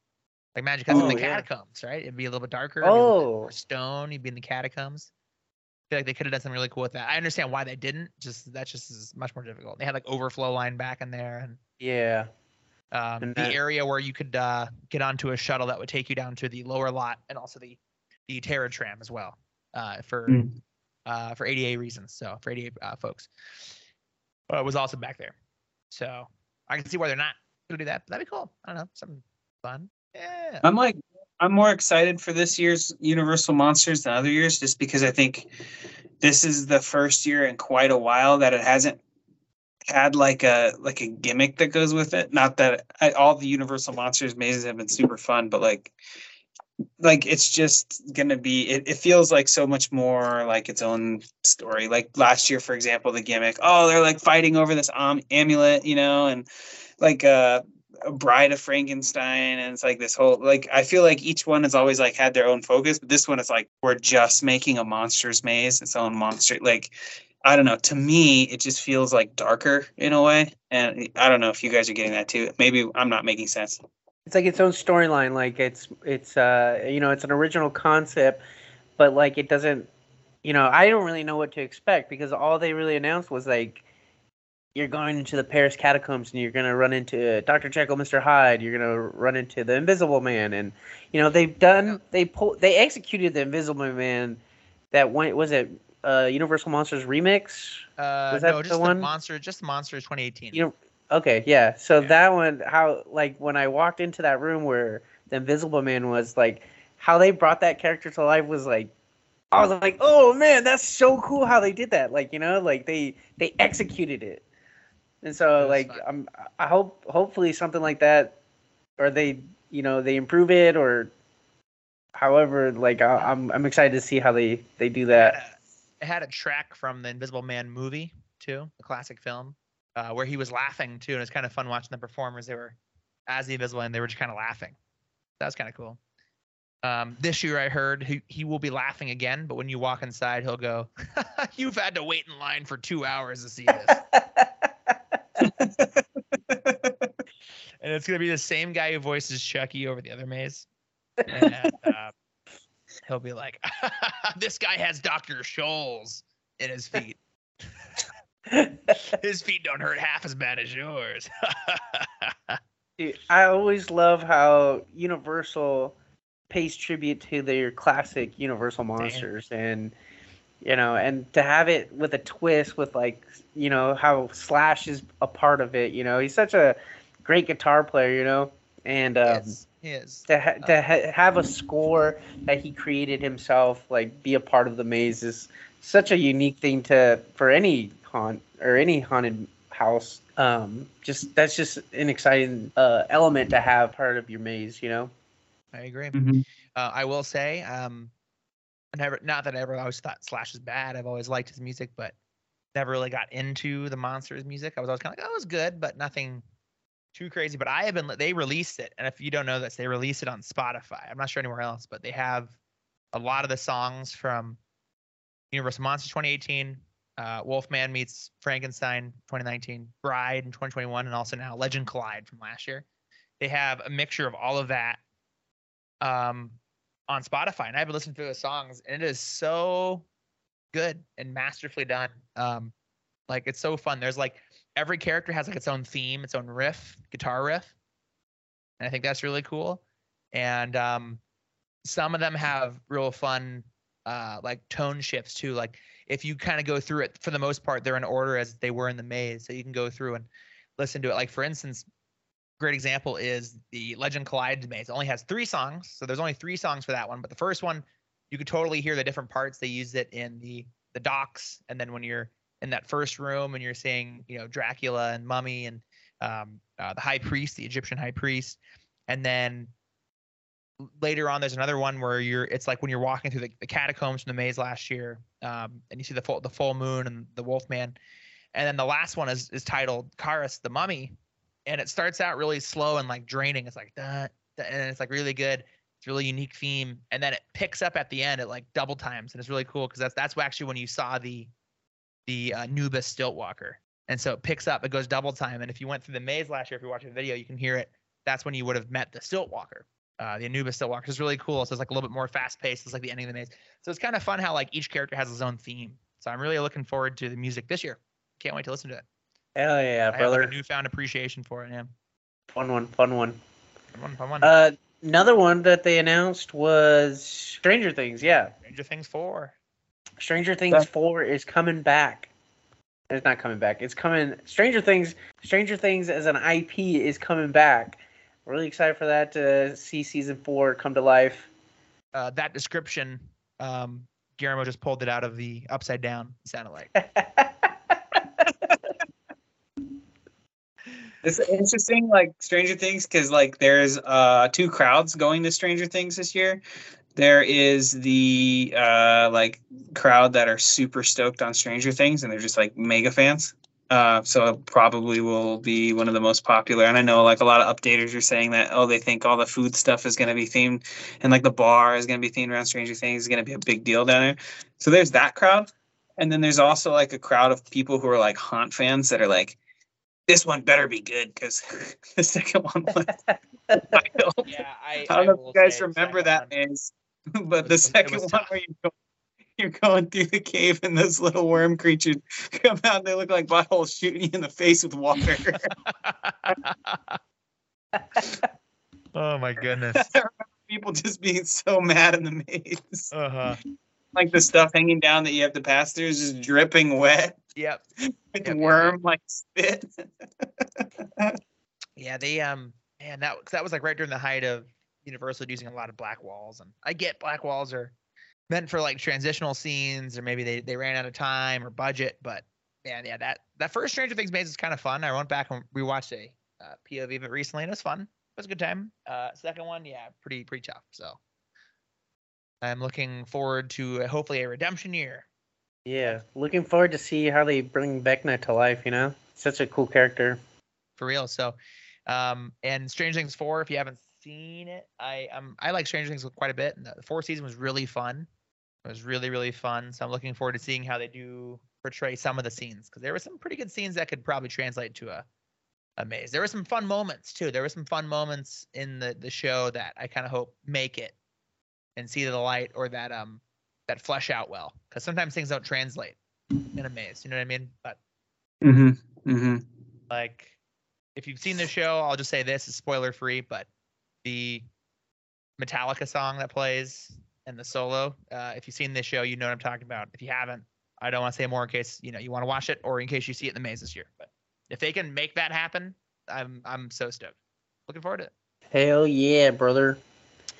Like Magic in Oh, the yeah. catacombs, right? It'd be a little bit darker. it'd be a little bit Oh. more stone. You'd be in the catacombs. I feel like they could have done something really cool with that. I understand why they didn't. Just that just is much more difficult. They had like overflow line back in there, and Yeah. Um, And the area where you could uh, get onto a shuttle that would take you down to the lower lot and also the the Terror tram as well uh, for Mm. uh, for ADA reasons. So for ADA uh, folks, uh, was also back there. So I can see why they're not to do that. But that'd be cool. I don't know, something fun. Yeah. I'm like, I'm more excited for this year's Universal Monsters than other years, just because I think this is the first year in quite a while that it hasn't had like a like a gimmick that goes with it. Not that I, all the Universal Monsters mazes have been super fun, but like, like it's just gonna be. It, it feels like so much more like its own story. Like last year, for example, the gimmick. Oh, they're like fighting over this um, amulet, you know, and like uh a bride of frankenstein and it's like this whole like i feel like each one has always like had their own focus but this one is like we're just making a monsters maze its own monster like i don't know to me it just feels like darker in a way and i don't know if you guys are getting that too maybe i'm not making sense it's like its own storyline like it's it's uh you know it's an original concept but like it doesn't you know i don't really know what to expect because all they really announced was like you're going into the paris catacombs and you're going to run into dr jekyll mr hyde you're going to run into the invisible man and you know they've done they pull they executed the invisible man that one was it uh universal monsters remix Uh, Was that no, the just the, one? monster, just the monsters 2018. you know okay yeah. So Yeah. that one how like when i walked into that room where the invisible man was like how they brought that character to life was like i was like oh man that's so cool how they did that. Like you know like they they executed it. And so was like fun. i'm i hope hopefully something like that or they you know they improve it or however like I, i'm i'm excited to see how they they do It that had a- it had a track from the Invisible Man movie too, the classic film, uh, where he was laughing too, and it's kind of fun watching the performers. They were as the Invisible Man, they were just kind of laughing. That was kind of cool. Um, this year, I heard he, he will be laughing again, but when you walk inside, he'll go, "You've had to wait in line for two hours to see this," and it's gonna be the same guy who voices Chucky over the other maze. And, uh, he'll be like, "This guy has Doctor Scholl's in his feet. His feet don't hurt half as bad as yours." Dude, I always love how Universal pays tribute to their classic Universal monsters, and you know, and to have it with a twist, with like you know how Slash is a part of it. You know, he's such a great guitar player. You know, and um, yes, he is. to ha- to ha- have a score that he created himself, like be a part of the maze, is such a unique thing to for any haunt or any haunted house. Um, just that's just an exciting uh, element to have part of your maze. You know. I agree. Mhm. Uh, I will say, um, I never, not that I ever always thought Slash is bad. I've always liked his music, but never really got into the Monsters music. I was always kind of like, oh, it was good, but nothing too crazy. But I have been, they released it, and if you don't know this, they released it on Spotify. I'm not sure anywhere else, but they have a lot of the songs from Universal Monsters 2018, uh, Wolfman meets Frankenstein 2019, Bride in 2021, and also now Legend Collide from last year. They have a mixture of all of that um, on Spotify, and I've been listening to those songs, and it is so good and masterfully done. Um, like it's so fun. There's like every character has like its own theme, its own riff, guitar riff, and I think that's really cool. And um, some of them have real fun uh, like tone shifts too. Like if you kind of go through it, for the most part, they're in order as they were in the maze, so you can go through and listen to it. Like for instance, great example is the Legend Collide maze. It only has three songs, so there's only three songs for that one. But the first one, you could totally hear the different parts. They use it in the the docks, and then when you're in that first room and you're seeing, you know, Dracula and Mummy and um, uh, the High Priest, the Egyptian High Priest, and then later on there's another one where you're it's like when you're walking through the, the catacombs from the maze last year um, and you see the full the full moon and the wolf man. And then the last one is is titled Kharis the mummy. And it starts out really slow and like draining. It's like that and it's like really good. It's really unique theme. And then it picks up at the end at like double times. And it's really cool because that's that's actually when you saw the the uh, Stilt Walker. and so it picks up it goes double time. And if you went through the maze last year if you're watching the video you can hear it. That's when you would have met the Stiltwalker uh, the Anubis Stiltwalker is really cool. So it's like a little bit more fast paced. It's like the ending of the maze. So it's kind of fun how like each character has his own theme. So I'm really looking forward to the music this year. Can't wait to listen to it. Hell yeah, I have brother. like a newfound appreciation for it. Yeah. Fun one, fun one. Fun one, fun one. Uh, another one that they announced was Stranger Things. Yeah, Stranger Things four. Stranger Things That- four is coming back. It's not coming back. It's coming. Stranger Things. Stranger Things as an IP is coming back. Really excited for that to see season four come to life. Uh, that description, um, Guillermo just pulled it out of the upside down. it Sounded like. It's interesting, like Stranger Things, because like there's uh two crowds going to Stranger Things this year. There is the uh like crowd that are super stoked on Stranger Things and they're just like mega fans. Uh, so it probably will be one of the most popular. And I know like a lot of updaters are saying that oh they think all the food stuff is going to be themed and like the bar is going to be themed around Stranger Things is going to be a big deal down there. So there's that crowd, and then there's also like a crowd of people who are like haunt fans that are like this one better be good because the second one was. wild. Yeah, I. I don't know if you guys remember that, maze, but the second one tough. where you go, you're going through the cave and those little worm creatures come out and they look like buttholes shooting you in the face with water. oh my goodness. I remember people just being so mad in the maze. Uh huh. Like the stuff hanging down that you have to pass through is just dripping wet Yep. with Yep, yep, worm like spit. Yeah, they um man that that was like right during the height of Universal using a lot of black walls, and I get black walls are meant for like transitional scenes, or maybe they they ran out of time or budget, but man, yeah, that that first Stranger Things maze is kind of fun. I went back and rewatched a uh, POV of it recently, and it was fun. It was a good time. Uh, second one, yeah, pretty pretty tough. So I'm looking forward to uh, hopefully a redemption year. Yeah, looking forward to see how they bring Vecna to life. You know, such a cool character. for real. So, um, and Stranger Things four, if you haven't seen it, I um I like Stranger Things quite a bit, and the fourth season was really fun. It was really really fun. So I'm looking forward to seeing how they do portray some of the scenes because there were some pretty good scenes that could probably translate to a a maze. There were some fun moments too. There were some fun moments in the the show that I kind of hope make it and see the light or that um that flesh out well because sometimes things don't translate in a maze. You know what I mean? But Mm-hmm. Mm-hmm. like if you've seen the show i'll just say this is spoiler free but the metallica song that plays and the solo uh, if you've seen this show you know what i'm talking about if you haven't i don't want to say more in case you know you want to watch it or in case you see it in the maze this year but if they can make that happen i'm i'm so stoked looking forward to it Hell yeah, brother.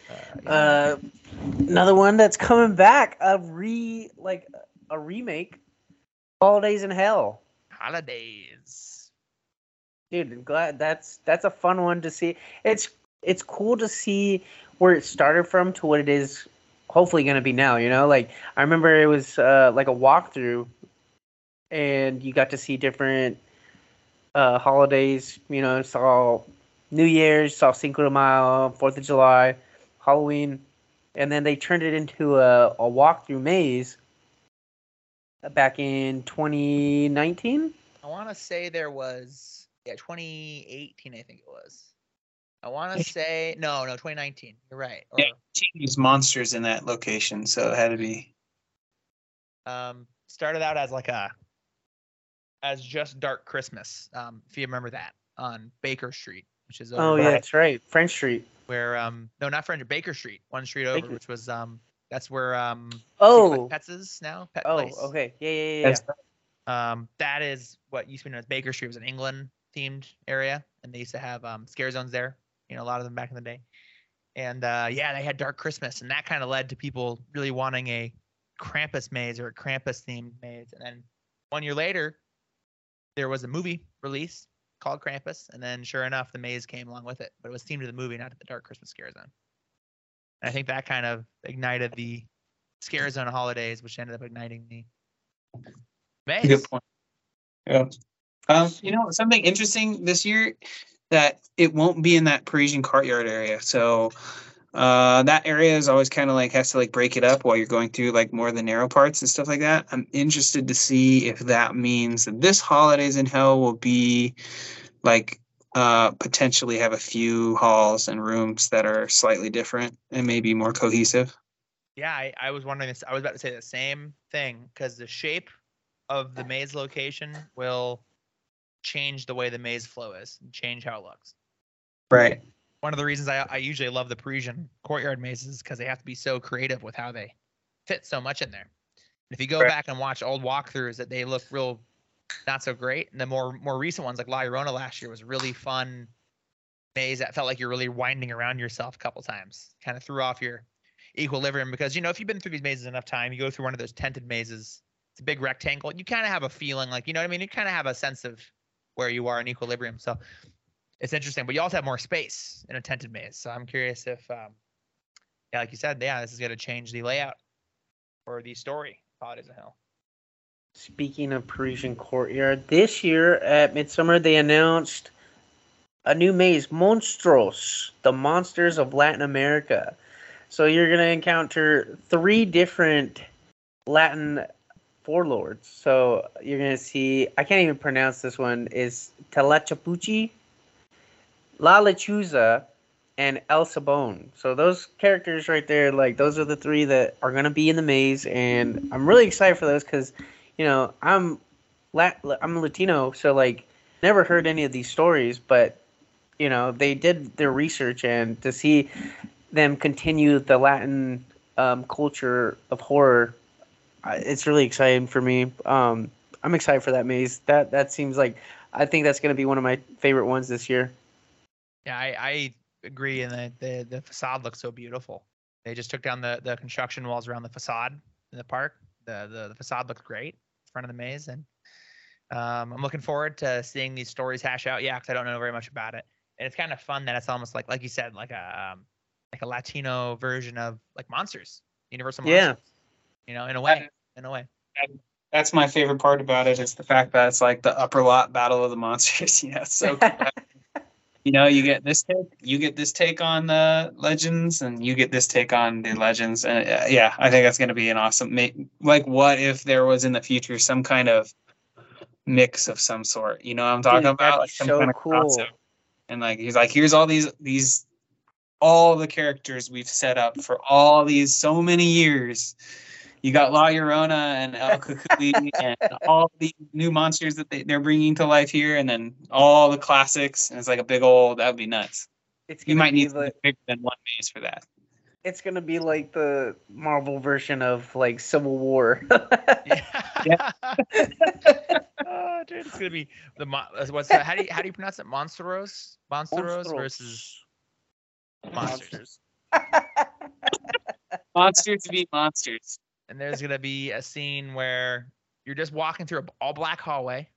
uh, yeah. Uh, another one that's coming back. A re like a remake. Holidays in Hell. holidays dude I'm glad that's that's a fun one to see it's it's cool to see where it started from to what it is hopefully going to be now you know? Like i remember it was uh like a walkthrough and you got to see different uh holidays you know saw new year's saw cinco de mayo fourth of july halloween and then they turned it into a, a walkthrough maze back in 2019 i want to say there was yeah 2018 i think it was i want to say no no 2019 you're right. Or, Yeah. These monsters in that location, so it had to be. um started out as like a as just dark christmas um if you remember that on baker street which is over oh yeah that's right. French street. where um no not french baker street one street over Baker- which was um that's where um oh. Pets is now? Pet oh place? okay. Yeah yeah yeah, yeah. That's um that is what used to be known as baker street. It was an england themed area and they used to have um scare zones there you know a lot of them back in the day and uh yeah they had dark christmas and that kind of led to people really wanting a krampus maze or a krampus themed maze and then one year later there was a movie release called krampus and then sure enough the maze came along with it but it was themed to the movie not to the dark christmas scare zone and i think that kind of ignited the scare zone holidays which ended up igniting the maze Good point. Yeah. Um, you know, something interesting this year that it won't be in that Parisian courtyard area. So uh that area is always kind of like has to like break it up while you're going through like more of the narrow parts and stuff like that. I'm interested to see if that means that this holidays in hell will be like uh potentially have a few halls and rooms that are slightly different and maybe more cohesive. Yeah, I, I was wondering this. I was about to say the same thing because the shape of the maze location will change the way the maze flow is, and change how it looks. Right. One of the reasons I, I usually love the Parisian courtyard mazes is because they have to be so creative with how they fit so much in there. If you go Right. back and watch old walkthroughs, that they look real not so great, and the more more recent ones like La Llorona last year was really fun maze that felt like you're really winding around yourself a couple times. Kind of threw off your equilibrium because you know if you've been through these mazes enough time, you go through one of those tented mazes. It's a big rectangle. You kind of have a feeling like you know what I mean. You kind of have a sense of where you are in equilibrium. So it's interesting, but you also have more space in a tented maze. So I'm curious if, um, yeah, like you said, yeah, this is going to change the layout or the story. of is a Hell. Speaking of Parisian Courtyard, this year at Midsummer they announced a new maze, Monstros, the monsters of Latin America. So you're gonna encounter three different Latin warlords. So you're gonna see I can't even pronounce this one is Telachapuchi, La Lechuza, and El Sabon. So those characters right there, like those are the three that are gonna be in the maze, and I'm really excited for those because you know, I'm Lat- I'm Latino, so like never heard any of these stories, but you know, they did their research and to see them continue the Latin um, culture of horror, it's really exciting for me. Um, I'm excited for that maze. That that seems like I think that's going to be one of my favorite ones this year. Yeah, I, I agree. And the, the, the facade looks so beautiful. They just took down the, the construction walls around the facade in the park. The, the, the facade looks great in front of the maze. And um, I'm looking forward to seeing these stories hash out. Yeah, because I don't know very much about it. And it's kind of fun that it's almost like, like you said, like a, um, like a Latino version of like monsters, Universal Monsters. Yeah. You know, in a way, in a way. That's my favorite part about it. is the fact that it's like the upper lot battle of the monsters. yeah, so you know, you get this take, you get this take on the legends, and you get this take on the legends, and uh, yeah, I think that's going to be an awesome. Like, what if there was in the future some kind of mix of some sort? You know, what I'm talking Dude, about like some so kind of cool. crossover. And like, he's like, here's all these these all the characters we've set up for all these so many years. You got La Llorona and El Cucuy and all the new monsters that they, they're bringing to life here, and then all the classics. And it's like a big old. That would be nuts. It's You might be need something like, bigger than one maze for that. it's gonna be like the Marvel version of like Civil War. Yeah. oh, dude, it's gonna be the mon- uh, what's that? How do you how do you pronounce it? Monsteros, Monsteros Monstros. versus monsters. Monsters be monsters. And there's gonna be a scene where you're just walking through a all black hallway,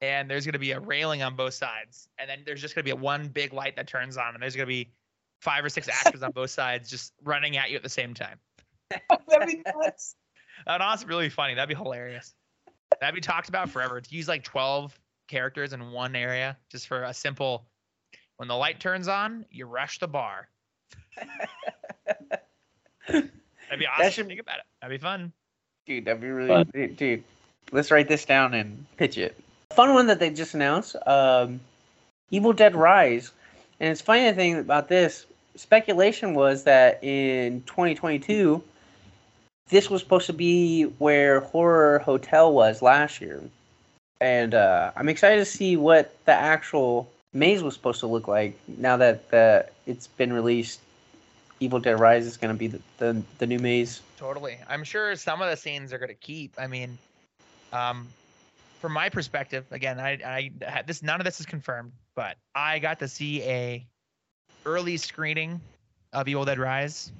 and there's gonna be a railing on both sides, and then there's just gonna be a one big light that turns on, and there's gonna be five or six actors on both sides just running at you at the same time. That'd be nuts. That'd honestly be really funny. That'd be hilarious. That'd be talked about forever. To use like 12 characters in one area just for a simple when the light turns on, you rush the bar. That'd be awesome. That should- Think about it. That'd be fun. Dude, that'd be really Fun. dude, dude. Let's write this down and pitch it. Fun one that they just announced. Um, Evil Dead Rise, and it's funny thing about this. Speculation was that in 2022, this was supposed to be where Horror Hotel was last year, and uh, I'm excited to see what the actual maze was supposed to look like now that the it's been released. Evil Dead Rise is going to be the, the the new maze. Totally. I'm sure some of the scenes are going to keep. I mean, um, from my perspective, again, I, I this. None of this is confirmed, but I got to see a early screening of Evil Dead Rise.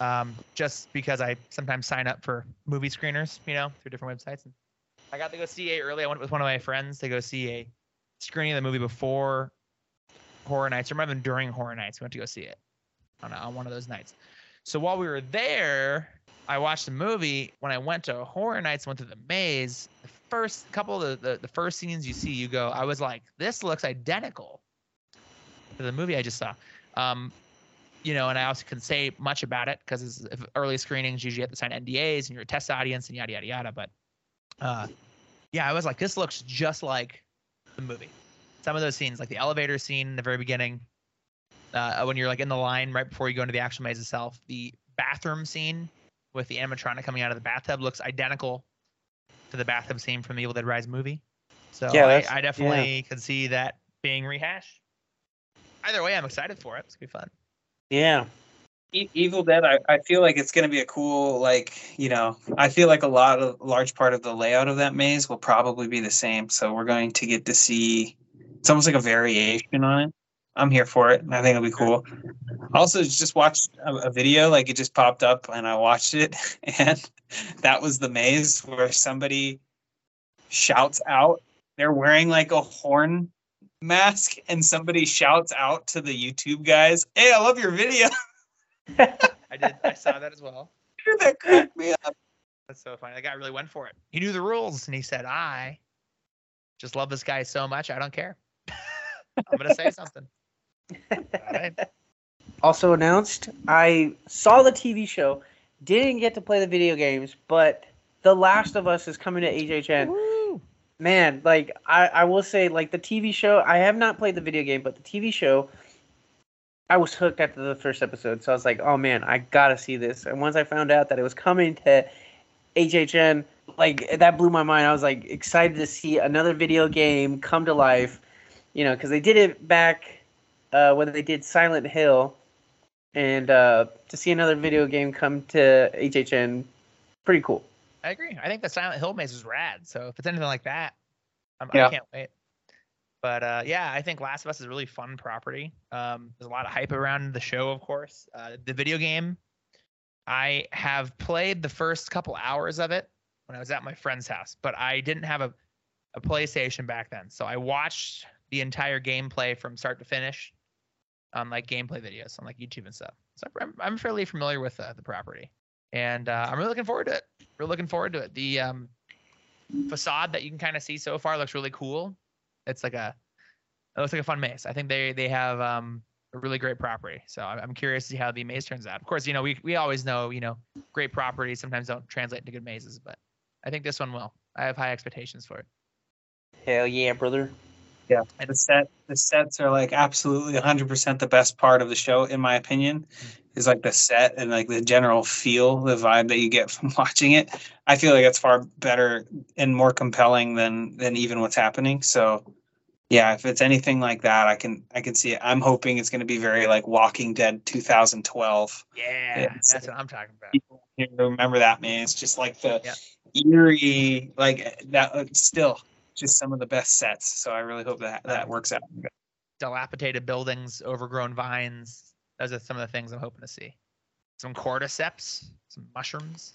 Um, just because I sometimes sign up for movie screeners, you know, through different websites. And I got to go see a early. I went with one of my friends to go see a screening of the movie before Horror Nights, have been during Horror Nights. We went to go see it on, on one of those nights. So while we were there, I watched the movie. When I went to Horror Nights, went to the maze. The first couple of the, the, the first scenes you see, you go, I was like, this looks identical to the movie I just saw. Um, you know, and I also can say much about it because early screenings usually you have to sign NDAs and you're a test audience and yada yada yada. But uh, yeah, I was like, this looks just like the movie. Some of those scenes, like the elevator scene in the very beginning, uh, when you're like in the line right before you go into the actual maze itself. The bathroom scene with the animatronic coming out of the bathtub looks identical to the bathtub scene from the Evil Dead Rise movie. So Yeah, I, I definitely could see that being rehashed. Either way, I'm excited for it. It's gonna be fun. Yeah. E- Evil Dead, I, I feel like it's going to be a cool, like, you know, I feel like a lot of, large part of the layout of that maze will probably be the same. So we're going to get to see, it's almost like a variation on it. I'm here for it. and I think it'll be cool. Also, just watched a, a video, like it just popped up and I watched it. And that was the maze where somebody shouts out. They're wearing like a horn mask and somebody shouts out to the YouTube guys, Hey, I love your video. I did. I saw that as well. that cracked me up. That's so funny. That guy really went for it. He knew the rules, and he said, "I just love this guy so much. I don't care. I'm gonna say something." Right. also announced, I saw the TV show, didn't get to play the video games, but The Last of Us is coming to HHN. Woo. Man, like I, I will say, like the TV show, I have not played the video game, but the TV show, I was hooked after the first episode. So I was like, oh man, I gotta see this. And once I found out that it was coming to HHN, like that blew my mind. I was like excited to see another video game come to life, you know, because they did it back uh, when they did Silent Hill, and uh, to see another video game come to HHN, pretty cool. I agree. I think the Silent Hill maze is rad. So if it's anything like that, I'm, Yeah. I can't wait. But uh, yeah, I think Last of Us is a really fun property. Um, there's a lot of hype around the show, of course. Uh, the video game, I have played the first couple hours of it when I was at my friend's house, but I didn't have a, a PlayStation back then. So I watched the entire gameplay from start to finish on like gameplay videos on like YouTube and stuff. So I'm, I'm fairly familiar with uh, the property, and uh, I'm really looking forward to it. We're looking forward to it. The um, facade that you can kind of see so far looks really cool. It's like a it looks like a fun maze. I think they they have um, a really great property. So I'm, I'm curious to see how the maze turns out. Of course, you know we we always know you know great properties sometimes don't translate into good mazes, but I think this one will. I have high expectations for it. Hell yeah, brother. Yeah, And the set the sets are like absolutely 100% the best part of the show in my opinion. Is like the set and like the general feel, the vibe that you get from watching it. I feel like it's far better and more compelling than than even what's happening. So yeah, if it's anything like that, I can I can see it. I'm hoping it's going to be very like Walking Dead 2012. Yeah, It's- that's what I'm talking about. People remember that man. It's just like the Yeah. eerie like that. uh, Still, just some of the best sets. So I really hope that that works out. Dilapidated buildings, overgrown vines. Those are some of the things I'm hoping to see. Some cordyceps, some mushrooms.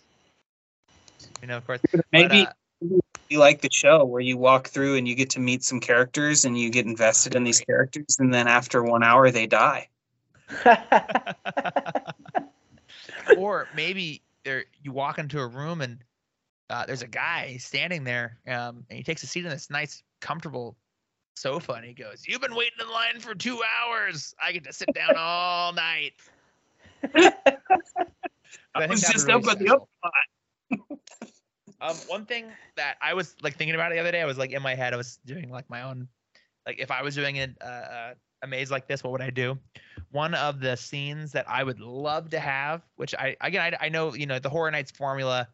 You know, of course. but, Maybe uh, you like the show where you walk through and you get to meet some characters and you get invested in these characters and then after one hour they die. or maybe there you walk into a room and uh, there's a guy standing there um, and he takes a seat in this nice comfortable sofa and he goes you've been waiting in line for two hours. I get to sit down all night. I, think was just really up at the special. up um, one thing that i was like thinking about the other day i was like in my head i was doing like my own like if i was doing a, uh, a maze like this what would i do? One of the scenes that i would love to have which i again i, I know you know the horror nights formula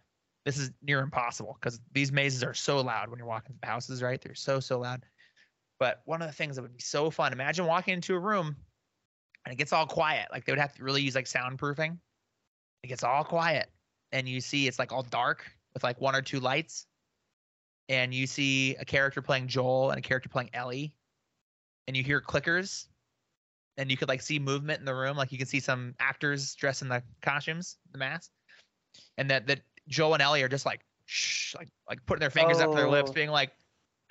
this is near impossible because these mazes are so loud when you're walking through the houses right? They're so so loud. But one of the things that would be so fun imagine walking into a room and it gets all quiet. Like they would have to really use like soundproofing. It gets all quiet and you see it's like all dark with like one or two lights. And you see a character playing Joel and a character playing Ellie. And you hear clickers. And you could like see movement in the room. Like you can see some actors dressed in the costumes the mask and that that Joel and Ellie are just like shh like like putting their fingers up to their lips Oh. being like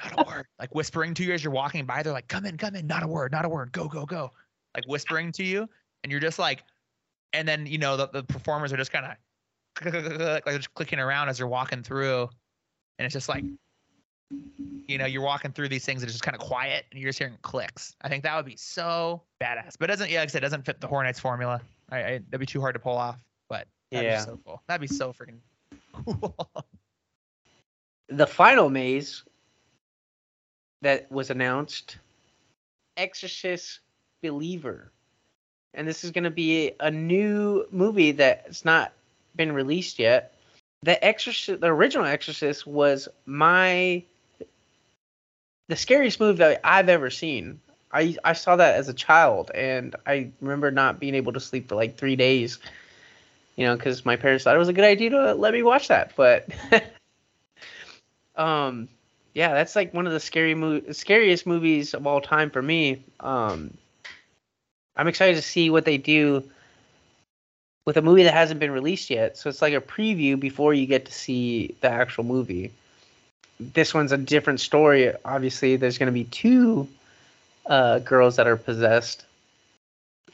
not a word. Like whispering to you as you're walking by they're like come in come in not a word not a word go go go. Like whispering to you and you're just like and then you know the, the performers are just kind of like just clicking around as they're walking through and it's just like you know you're walking through these things and it's just kind of quiet and you're just hearing clicks. I think that would be so badass but it doesn't yeah like i said it doesn't fit the horror nights formula. I, I that'd be too hard to pull off but that'd Yeah. be so cool. That'd be so freaking the final maze that was announced exorcist believer. And this is going to be a new movie that's not been released yet. The exorcist the original exorcist was my the scariest movie that i've ever seen. I I saw that as a child, and I remember not being able to sleep for like three days. You know, because my parents thought it was a good idea to let me watch that, but um, yeah, that's like one of the scary mo- scariest movies of all time for me. Um, I'm excited to see what they do with a movie that hasn't been released yet. So it's like a preview before you get to see the actual movie. This one's a different story. Obviously, there's going to be two uh, girls that are possessed,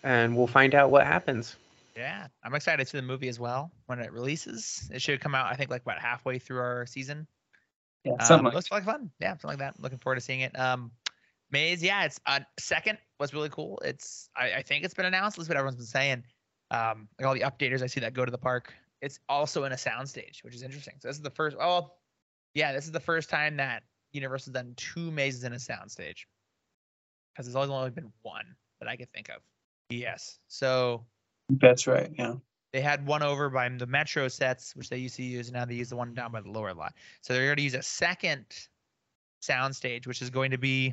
and we'll find out what happens. Yeah, I'm excited to see the movie as well when it releases. It should come out, I think, like about halfway through our season. Yeah, Um, something like looks like fun. Yeah, something like that. Looking forward to seeing it. Um, Maze, yeah, it's uh, second was really cool. It's I, I think it's been announced. That's what everyone's been saying. Um, like all the updaters I see that go to the park. It's also in a soundstage, which is interesting. So this is the first. Oh, yeah, this is the first time that Universal's done two mazes in a soundstage. Because there's always only been one that I could think of. Yes. So that's right. Yeah. they had one over by the metro sets, which they used to use, and now they use the one down by the lower lot. So they're going to use a second soundstage, which is going to be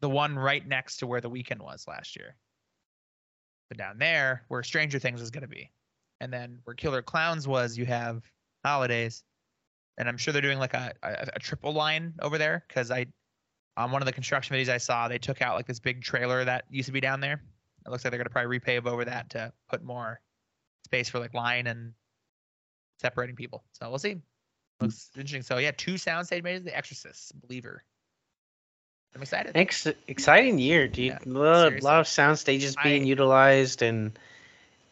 the one right next to where the Weeknd was last year. But down there, where Stranger Things is going to be, and then where Killer Clowns was, you have holidays, and I'm sure they're doing like a a, a triple line over there because I on one of the construction videos I saw, they took out like this big trailer that used to be down there. It looks like they're going to probably repave over that to put more space for like line and separating people. So we'll see. Looks interesting. So yeah, two soundstage mazes. The Exorcist, Believer. I'm excited. Ex- exciting year, dude. Yeah, a lot, lot of sound stages being I- utilized, and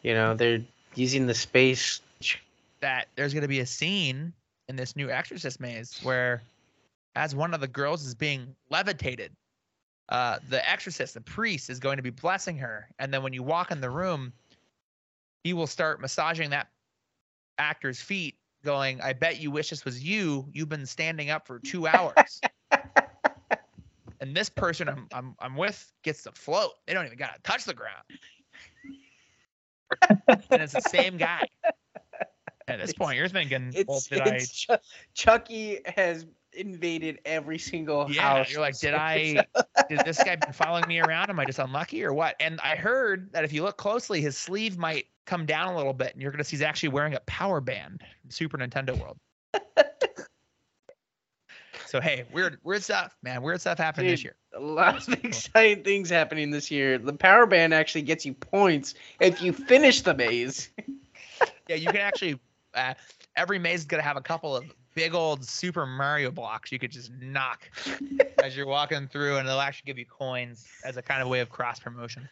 you know they're using the space. that there's going to be a scene in this new Exorcist maze where, as one of the girls is being levitated, uh, the Exorcist, the priest, is going to be blessing her, and then when you walk in the room, he will start massaging that actor's feet, going, "I bet you wish this was you. You've been standing up for two hours." and this person I'm, I'm I'm with gets to float. They don't even gotta touch the ground. and it's the same guy. At this point, you're thinking, well, It's, did I? it's Chu- Chucky has invaded every single Yeah, house. you're like, did I? Did this guy been following me around? Am I just unlucky or what? And I heard that if you look closely, his sleeve might come down a little bit, and you're gonna see he's actually wearing a power band Super Nintendo World. so hey, weird, weird stuff, man. Weird stuff happened this year. A lot of exciting things happening this year. The power band actually gets you points if you finish the maze. Yeah, you can actually. Uh, every maze is gonna have a couple of big old Super Mario blocks you could just knock as you're walking through, and they'll actually give you coins as a kind of way of cross promotion.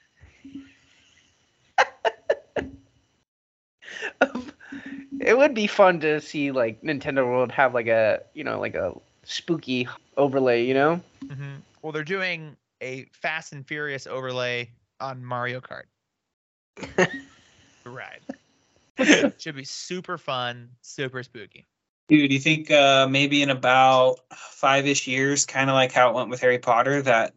it would be fun to see like Nintendo World have like a you know like a spooky overlay. You know, hmm Well, they're doing a Fast and Furious overlay on Mario Kart. right. Should be super fun, super spooky. Dude, you think uh, maybe in about five ish years, kind of like how it went with Harry Potter, that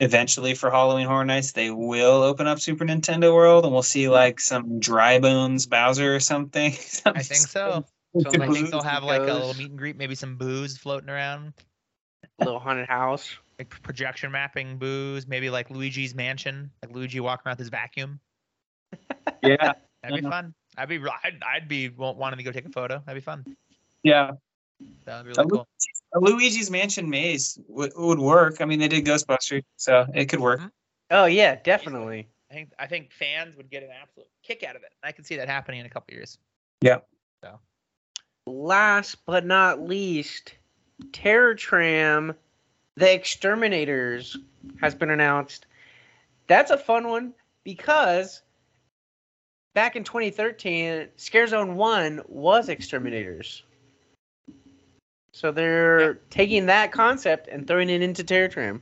eventually for Halloween Horror Nights, they will open up Super Nintendo World and we'll see like some dry bones Bowser or something? I think so. So, I think they'll have like a little meet and greet, maybe some booze floating around, A little haunted house. like projection mapping booze, maybe like Luigi's Mansion, like Luigi walking around with his vacuum. Yeah, That'd be fun. I'd be, I'd, I'd be wanting to go take a photo. That'd be fun. Yeah. That'd be A really cool. A Luigi's Mansion maze would, would work. I mean, they did Ghostbusters, so it could work. Mm-hmm. Oh yeah, definitely. I think, I think fans would get an absolute kick out of it. I can see that happening in a couple years. Yeah. So. Last but not least, Terror Tram, The Exterminators has been announced. That's a fun one because back in 2013, Scare Zone 1 was Exterminators. So they're taking that concept and throwing it into Terror Tram.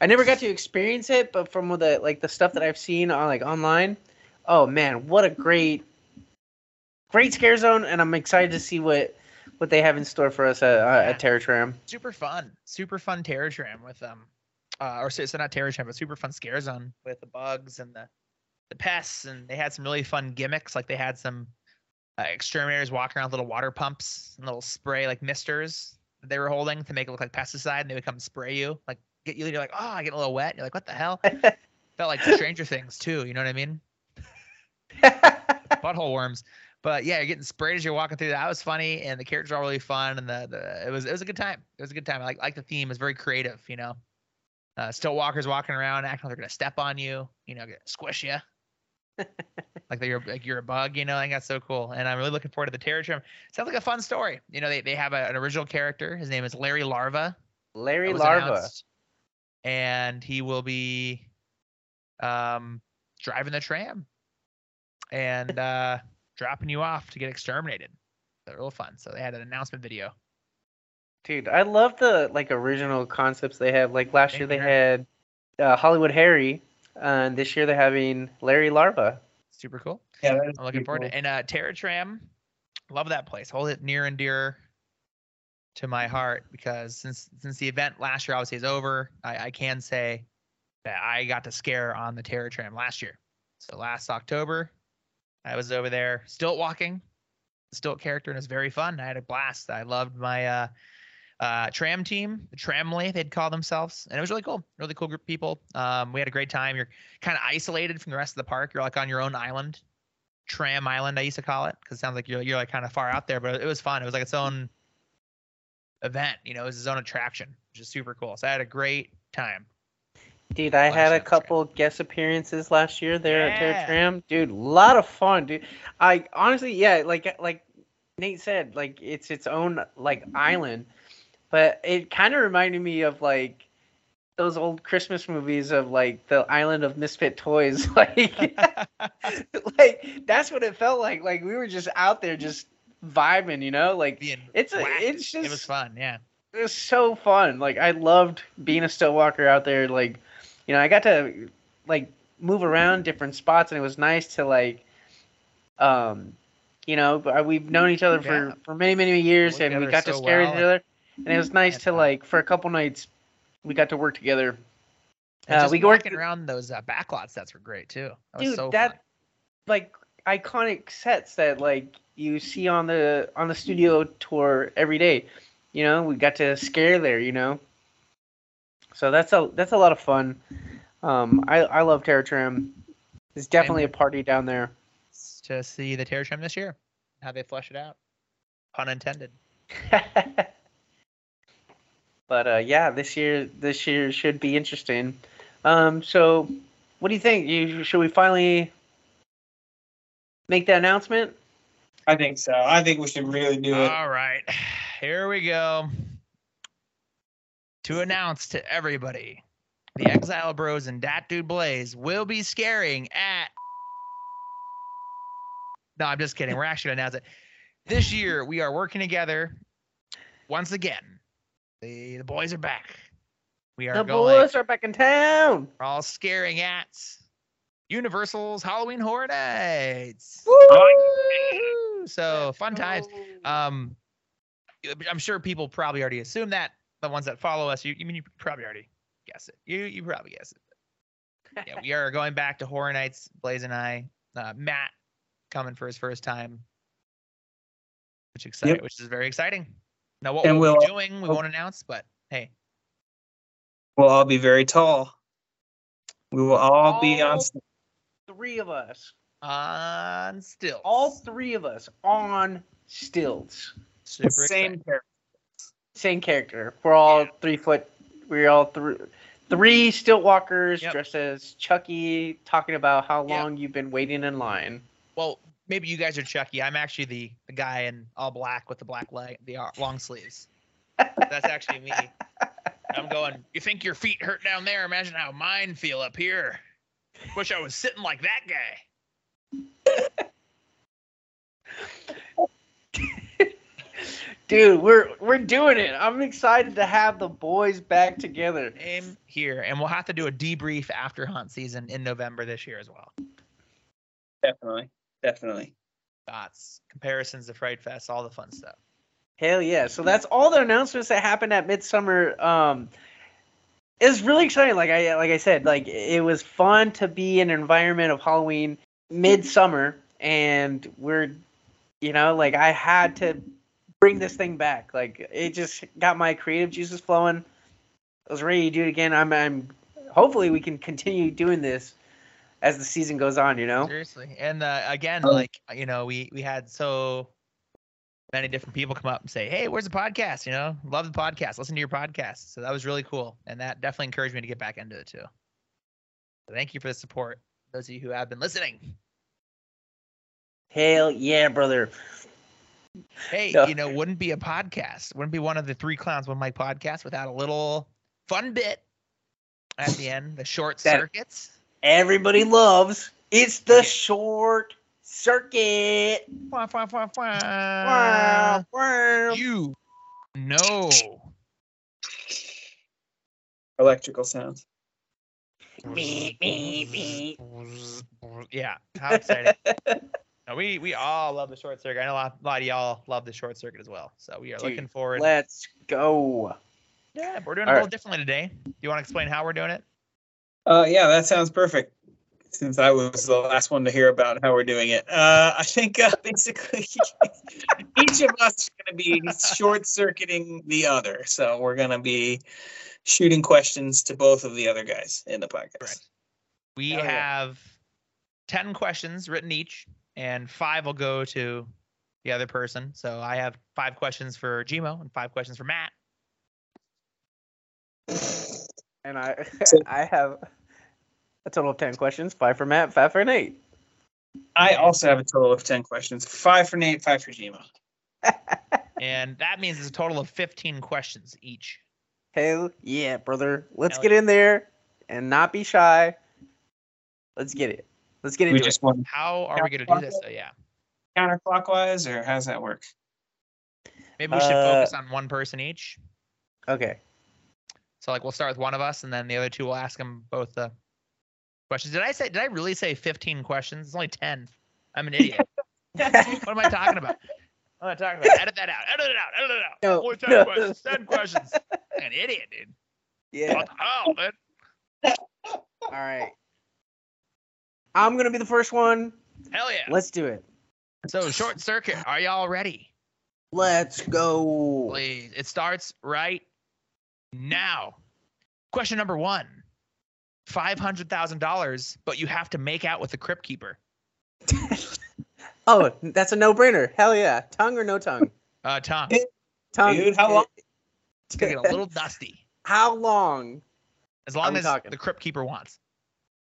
I never got to experience it, but from the like the stuff that I've seen on like online, oh man, what a great great scare zone and i'm excited to see what what they have in store for us at, uh, Yeah. at terror tram super fun, super fun terror tram with um, uh, or so it's not terror tram, but super fun scare zone with the bugs and the the pests, and they had some really fun gimmicks. Like they had some uh, exterminators walking around with little water pumps and little spray like misters that they were holding to make it look like pesticide, and they would come spray you like get you. You're like, oh, I get a little wet. You're like, what the hell? Felt like Stranger Things too. You know what I mean? Butthole worms. But yeah, you're getting sprayed as you're walking through. That was funny, and the characters are all really fun, and the, the it was it was a good time. It was a good time. I like like the theme. It's very creative. You know, uh, still walkers walking around acting like they're gonna step on you. You know, squish you. like you're like you're a bug, you know. I think that's so cool, and I'm really looking forward to the Terror Tram. Sounds like a fun story. You know, they they have a, an original character. His name is Larry Larva. Larry Larva. announced, and he will be um driving the tram and uh dropping you off to get exterminated. They're real fun. So they had an announcement video. Dude, I love the like original concepts they have. Like last Same year they had uh, Hollywood Harry, and this year they're having Larry Larva. Super cool. Yeah, I'm looking forward cool. to it. And uh Terror Tram, love that place. Hold it near and dear to my heart because since since the event last year obviously is over, I, I can say that I got to scare on the Terror Tram last year. So last October, I was over there stilt walking, stilt character, and it was very fun. I had a blast. I loved my uh, uh, tram team, the Tramley, they'd call themselves, and it was really cool. Really cool group of people. Um, we had a great time. You're kind of isolated from the rest of the park. You're like on your own island, Tram Island, I used to call it, because it sounds like you're you're like kind of far out there, but it was fun. It was like its own event. You know, it was its own attraction, which is super cool. So I had a great time. Dude, I had a couple guest appearances last year there at Terror Yeah. Tram. Dude, a lot of fun, dude. I honestly, yeah, like like Nate said, like it's its own like island, but it kind of reminded me of like those old Christmas movies of like the island of misfit toys. Like, like that's what it felt like. Like we were just out there just vibing, you know. Like Being it's a, it's just it was fun. Yeah. it was so fun. Like I loved being a still walker out there. Like, you know, I got to like move around different spots, and it was nice to like, um, you know, we've known each other for Yeah. for many many years, Work and we got to so scare well, each other, and it was nice to like for a couple nights, we got to work together. Uh, we worked around those uh, backlots sets were great too. That was dude so that fun. like iconic sets that like you see on the on the studio tour every day you know we got to scare there you know so that's a that's a lot of fun um i i love terror tram it's definitely a party down there to see the Terror Tram this year, how they flesh it out. Pun intended. but uh yeah this year this year should be interesting um so what do you think you should we finally make the announcement I think so. I think we should really do it. All right, here we go. To announce to everybody, the Exile Bros and Dat Dude Blaze will be scaring at. No, I'm just kidding. We're actually gonna announce it. This year we are working together once again. The the boys are back. We are the going. boys are back in town We're all scaring at Universal's Halloween Horror Nights. Woo! So fun times. Um, I'm sure people probably already assume that. The ones that follow us, you, you mean you probably already guess it. You you probably guess it. Yeah, we are going back to Horror Nights. Blaze and I, uh, Matt, coming for his first time, which exciting, Yep. which is very exciting. Now what And we'll, we'll- be doing, we won't oh. announce, but hey, We'll all be very tall. We will all be on. St- three of us on still all three of us on stilts super same exciting. character. same character we're all three foot we're all three three stilt walkers Yep. dressed as chucky talking about how Yep. long you've been waiting in line Well, maybe you guys are Chucky. I'm actually the the guy in all black with the black leg, the uh, long sleeves. That's actually me. I'm going. You think your feet hurt down there? Imagine how mine feel up here. Wish I was sitting like that guy. dude we're we're doing it i'm excited to have the boys back together Same here, and we'll have to do a debrief after hunt season in November this year as well. Definitely. Definitely. Thoughts, comparisons to Fright Fest, all the fun stuff. Hell yeah! So that's all the announcements that happened at Midsummer. Um, it was really exciting. Like I like I said, like it was fun to be in an environment of Halloween midsummer, and we're, you know, like I had to bring this thing back. Like it just got my creative juices flowing. I was ready to do it again. I'm, I'm hopefully we can continue doing this as the season goes on. You know. Seriously. And uh, again, Oh. like you know, we we had so many different people come up and say, "Hey, where's the podcast?" You know, love the podcast. Listen to your podcast. So that was really cool, and that definitely encouraged me to get back into it too. So thank you for the support, those of you who have been listening. Hell yeah, brother. Hey, No. you know, wouldn't be a podcast. Wouldn't be one of the three clowns one mic podcast without a little fun bit at the end, the short That- circuits. Everybody loves. It's the short circuit. Wah, wah, wah, wah. Wow, wow. You know. Electrical sounds. Beep, beep, beep. Yeah, how exciting! no, we we all love the short circuit. I know a lot, a lot of y'all love the short circuit as well. So we are Dude, looking forward. Let's go. yeah, we're doing it All a right. little differently today. Do you want to explain how we're doing it? Uh, yeah, that sounds perfect. Since I was the last one to hear about how we're doing it, uh, I think uh, basically each of us is going to be short circuiting the other. So we're going to be shooting questions to both of the other guys in the podcast. Correct. We Hell yeah. have ten questions written each, and five will go to the other person. So I have five questions for Gmo and five questions for Matt. And I I have a total of ten questions. Five for Matt, five for Nate. I also have a total of 10 questions five for Nate, five for Gmo. And that means it's a total of 15 questions each. Hell yeah, brother. Let's Hell get in there and not be shy. Let's get it. Let's get We into just it. want How are we going to do this? So, yeah. counterclockwise, or how's that work? Maybe we should Uh, focus on one person each. Okay. So like we'll start with one of us, and then the other two will ask them both the questions. Did I say? Did I really say 15 questions? It's only 10. I'm an idiot. what am I talking about? What am I talking about? Edit that out. Edit it out. Edit it out. No, only 10 no. questions. 10 questions. An idiot, dude. yeah. What the hell, man? All right. I'm gonna be the first one. Hell yeah. Let's do it. So short circuit. Are y'all ready? Let's go. Please. It starts right now. Question number one. Five hundred thousand dollars, but you have to make out with the crypt keeper. Oh, that's a no-brainer. Hell yeah. Tongue or no tongue? Uh, Tom, Tongue. Dude, how long? it's gonna get a little dusty. How long? As long as talking? the crypt keeper wants.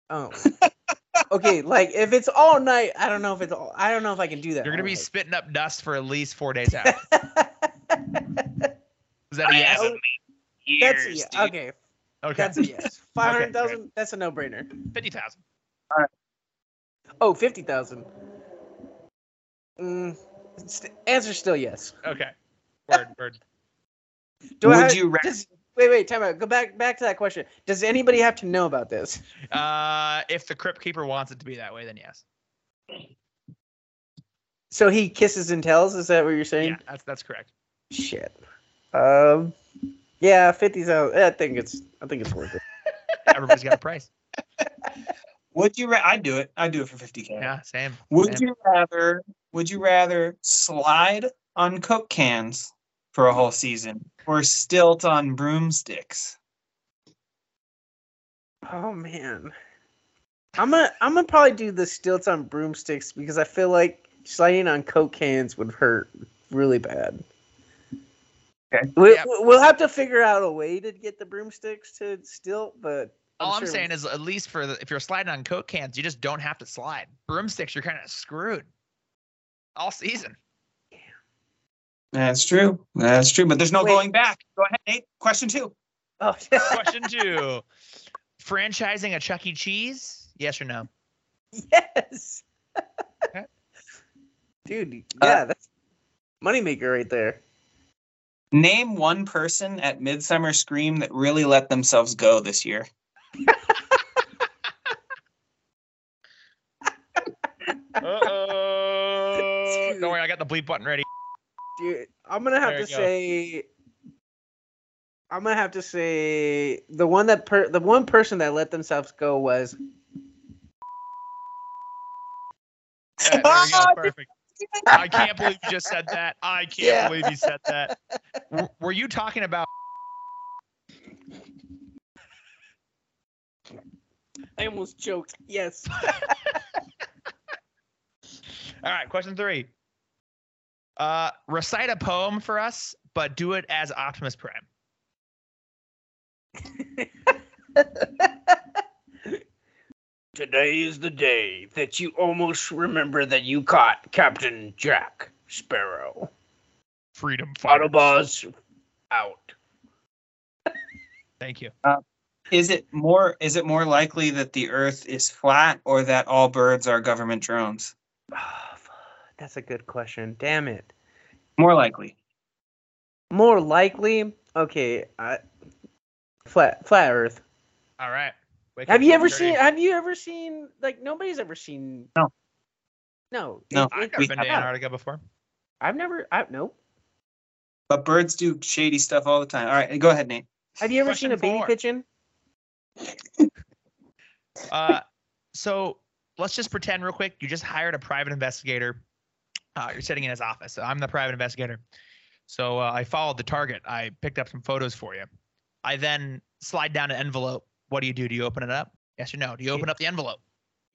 Oh. okay, like if it's all night, I don't know if it's all. I don't know if I can do that. You're gonna be night. spitting up dust for at least four days out. Is that a I yes? haven't That's years, yeah. okay. Okay. That's a yes. Five hundred thousand. That's a no-brainer. 50,000. All right. Oh, 50,000. Mm, st- answer still yes. Okay. Word, word. Do I Would have- you ra- does- wait, wait, time out. Go back back to that question. Does anybody have to know about this? Uh, if the crypt keeper wants it to be that way, then yes. So he kisses and tells. Is that what you're saying? Yeah, that's that's correct. Shit. Um. Yeah, fifty thousand. I think it's. I think it's worth it. Everybody's got a price. Would you? Ra- I'd do it. I'd do it for 50k. Yeah, same. Would same. you rather? Would you rather slide on Coke cans for a whole season or stilt on broomsticks? Oh man. I'm gonna. I'm gonna probably do the stilts on broomsticks because I feel like sliding on coke cans would hurt really bad. Okay. We, Yep. We'll have to figure out a way to get the broomsticks to stilt, but All I'm sure saying is, at least for the, if you're sliding on coke cans, you just don't have to slide. Broomsticks, you're kind of screwed all season. That's true. That's true. But there's no Wait. going back. Go ahead, Nate. Question two. Oh, Question two: Franchising a Chuck E. Cheese? Yes or no? yes. Okay. Dude, Uh, yeah, that's moneymaker right there. Name one person at Midsummer Scream that really let themselves go this year. Uh-oh. Don't worry, I got the bleep button ready. Dude, I'm gonna have There to say. I'm gonna have to say the one that per, the one person that let themselves go was Yeah, there you go, perfect. I can't believe you just said that. I can't Yeah. believe you said that. W- Were you talking about? I almost choked. Yes. All right, question three. Uh, recite a poem for us, but do it as Optimus Prime. Today is the day that you almost remember that you caught Captain Jack Sparrow. Freedom fighter. Autobots out. Thank you. Is it more is it more likely that the Earth is flat or that all birds are government drones? Ah, That's a good question. Damn it. More likely. More likely, okay, I, flat flat Earth. All right. Wake Have you ever 7:30. seen? Have you ever seen? Like nobody's ever seen. No. No. No. it- I've never we- been to yeah. Antarctica before. I've never. I nope. But birds do shady stuff all the time. All right, go ahead, Nate. Have you ever Question seen a baby four. pigeon? Uh, so let's just pretend real quick. You just hired a private investigator. Uh, you're sitting in his office. I'm the private investigator. So uh, I followed the target. I picked up some photos for you. I then slide down an envelope. What do you do? Do you open it up? Yes or no? Do you open up the envelope?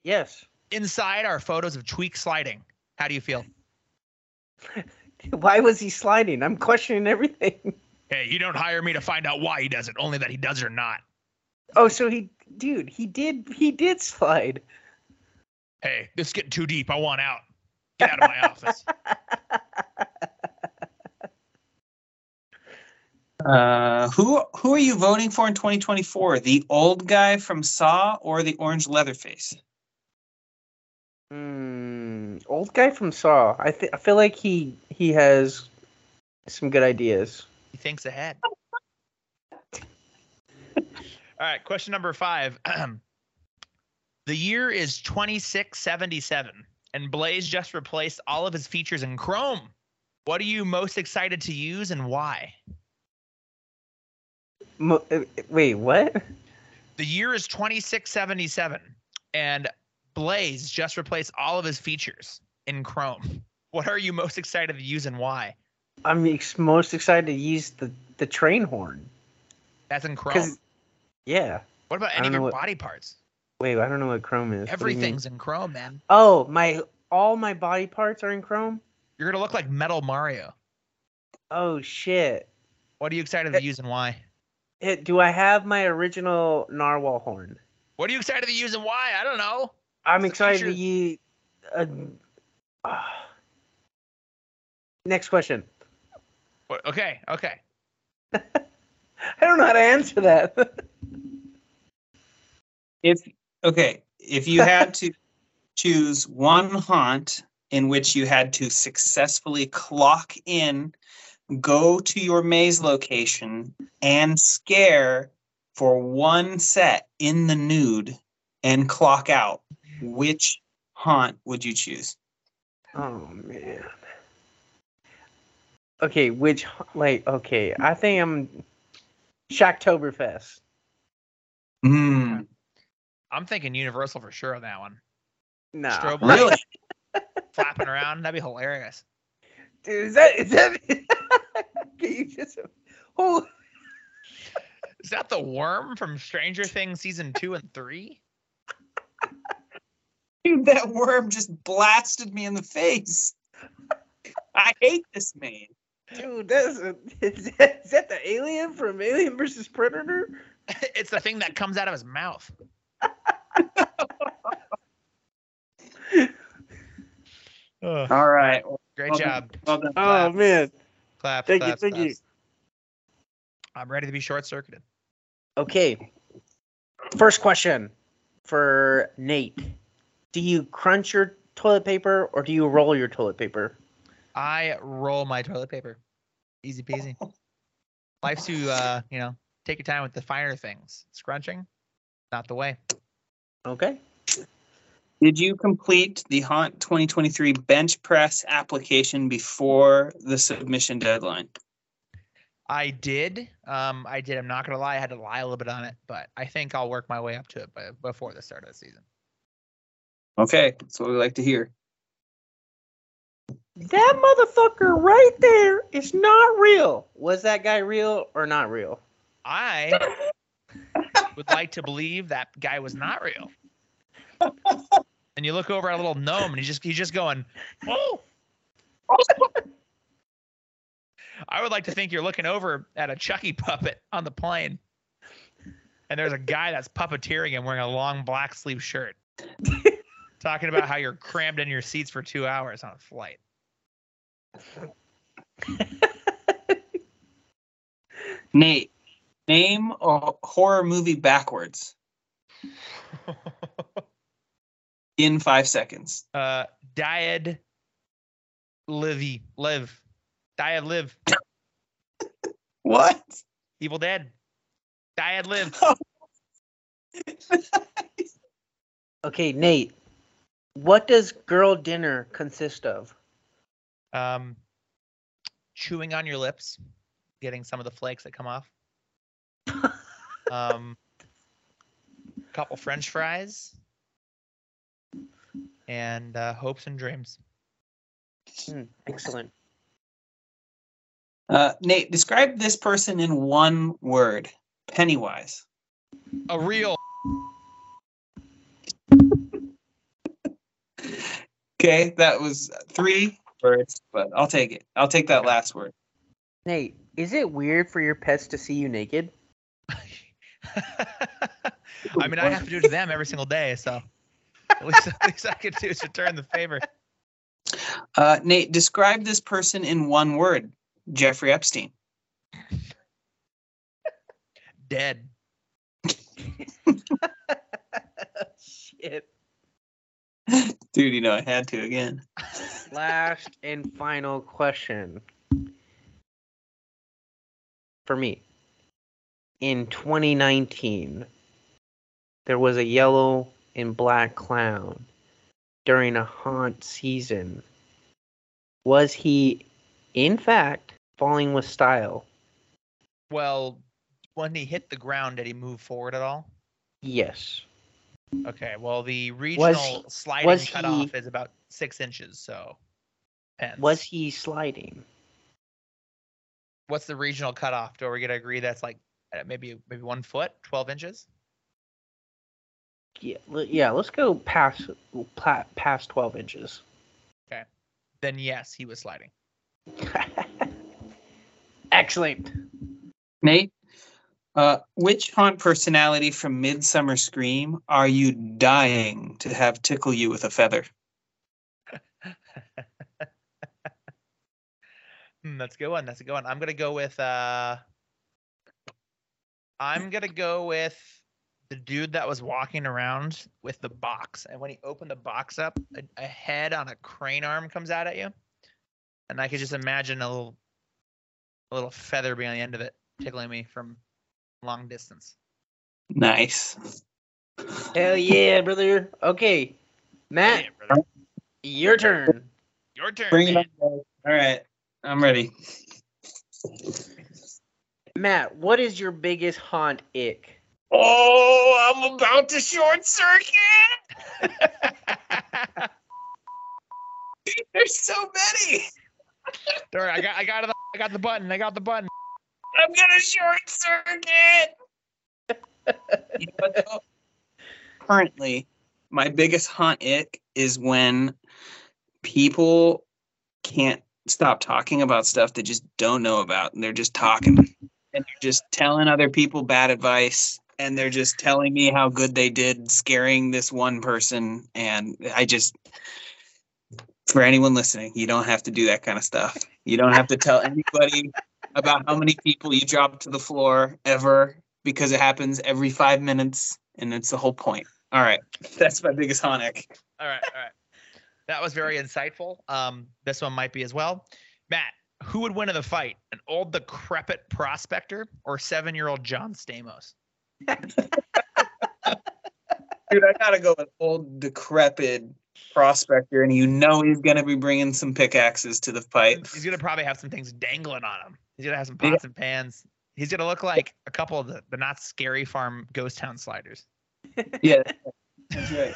Yes. Inside are photos of Tweak sliding. How do you feel? Why was he sliding? I'm questioning everything. Hey, you don't hire me to find out why he does it, only that he does or not. Oh, so he, dude, he did, he did slide. Hey, this is getting too deep. I want out. Get out of my office. Uh, who who are you voting for in 2024? The old guy from Saw or the orange Leatherface? Hmm. Old guy from Saw. I th- I feel like he he has some good ideas. He thinks ahead. All right, question number five. the year is 2677, and Blaze just replaced all of his features in Chrome. What are you most excited to use and why? Mo- uh, wait, what? The year is 2677, and Blaze just replaced all of his features in Chrome. What are you most excited to use and why? I'm ex- most excited to use the the train horn. That's in Chrome. Yeah. What about any of your what- body parts? Wait, I don't know what Chrome is. What do you mean? Everything's in Chrome, man. Oh, my all my body parts are in Chrome. You're gonna look like Metal Mario. Oh shit. What are you excited Eh. to use and why? It, do I have my original narwhal horn? What are you excited to use and why? I don't know. I'm It's a excited to feature. use. Uh, ah. next question. What, okay, okay. I don't know how to answer that. If okay, if you had to choose one haunt in which you had to successfully clock in, go to your maze location, and scare for one set in the nude and clock out, which haunt would you choose? oh man. Okay, which like okay, I think I'm Shocktoberfest. Hmm. I'm thinking Universal for sure on that one. No, Strobe Really? flapping around. That'd be hilarious. Dude, is that is that? Can you just? Oh, Is that the worm from Stranger Things season two and three? Dude, that worm just blasted me in the face. I hate this man. dude, that's a, is, that, is that the alien from Alien versus Predator? it's the thing that comes out of his mouth. Ugh, All right. Great Well done. job. Well done. Oh man. Clap. Thank you, clap, thank you. I'm ready to be short circuited. Okay. First question for Nate. Do you crunch your toilet paper or do you roll your toilet paper? I roll my toilet paper. Easy peasy. Life's to uh, you know, take your time with the finer things. Scrunching, not the way. Okay. Did you complete the Haunt 2023 bench press application before the submission deadline? I did. Um, I did. I'm not gonna lie. I had to lie a little bit on it, but I think I'll work my way up to it by, before the start of the season. Okay, that's what we like to hear. That motherfucker right there is not real. Was that guy real or not real? I would like to believe that guy was not real. And you look over at a little gnome, and he's just he's just going, "Oh." I would like to think you're looking over at a Chucky puppet on the plane, and there's a guy that's puppeteering him wearing a long black sleeve shirt, talking about how you're crammed in your seats for two hours on a flight. Nate, name a horror movie backwards in five seconds. uh, Died Livy Live. Died Live. What? Evil Dead. Died Live. Okay, Nate. What does girl dinner consist of? Um, chewing on your lips, getting some of the flakes that come off. Um, a couple French fries, and uh, hopes and dreams. Hmm, excellent. Uh, Nate, describe this person in one word. Pennywise. A real. Okay, that was three words, but I'll take it. I'll take that last word. Nate, is it weird for your pets to see you naked? I mean, I have to do it to them every single day, so at least, at least I can do is return the favor. Uh, Nate, describe this person in one word. Jeffrey Epstein. Dead. Shit. Dude, you know I had to again. Last and final question for me. In 2019, there was a yellow and black clown during a haunt season. Was he, in fact, falling with style? Well, when he hit the ground, did he move forward at all? Yes. Okay. Well, the regional sliding was cutoff he- is about six inches, so depends. Was he sliding? What's the regional cutoff? Do we get to agree that's like uh, maybe maybe one foot, twelve inches? Yeah, yeah let's go past past 12 inches. Okay. Then yes, he was sliding. Excellent. Nate, uh, which haunt personality from Midsummer Scream are you dying to have tickle you with a feather? Hmm, that's a good one. That's a good one. I'm gonna go with uh I'm gonna go with the dude that was walking around with the box. And when he opened the box up, a, a head on a crane arm comes out at you. And I could just imagine a little a little feather being on the end of it, tickling me from long distance. Nice. Hell yeah, brother. Okay, Matt, Yeah, brother. your turn. Your turn. Bring it man. on. guys. All right, I'm ready. Matt, what is your biggest haunt ick? Oh, I'm about to short circuit. There's so many. Don't I got I got it. I got the button. I got the button. I'm gonna short circuit. you know? Currently, my biggest haunt ick is when people can't stop talking about stuff they just don't know about, and they're just talking, and they're just telling other people bad advice, and they're just telling me how good they did scaring this one person, and I just. For anyone listening, you don't have to do that kind of stuff. You don't have to tell anybody about how many people you drop to the floor ever because it happens every five minutes and it's the whole point. All right. That's my biggest Honic. All right, all right. That was very insightful. Um, this one might be as well. Matt, who would win in the fight? An old decrepit prospector or seven-year-old John Stamos? Dude, I gotta go with old decrepit prospector, and you know he's gonna be bringing some pickaxes to the fight. He's gonna probably have some things dangling on him. He's gonna have some Yeah. pots and pans. He's gonna look like a couple of the, the Knott's Scary Farm ghost town sliders. Yeah, that's right.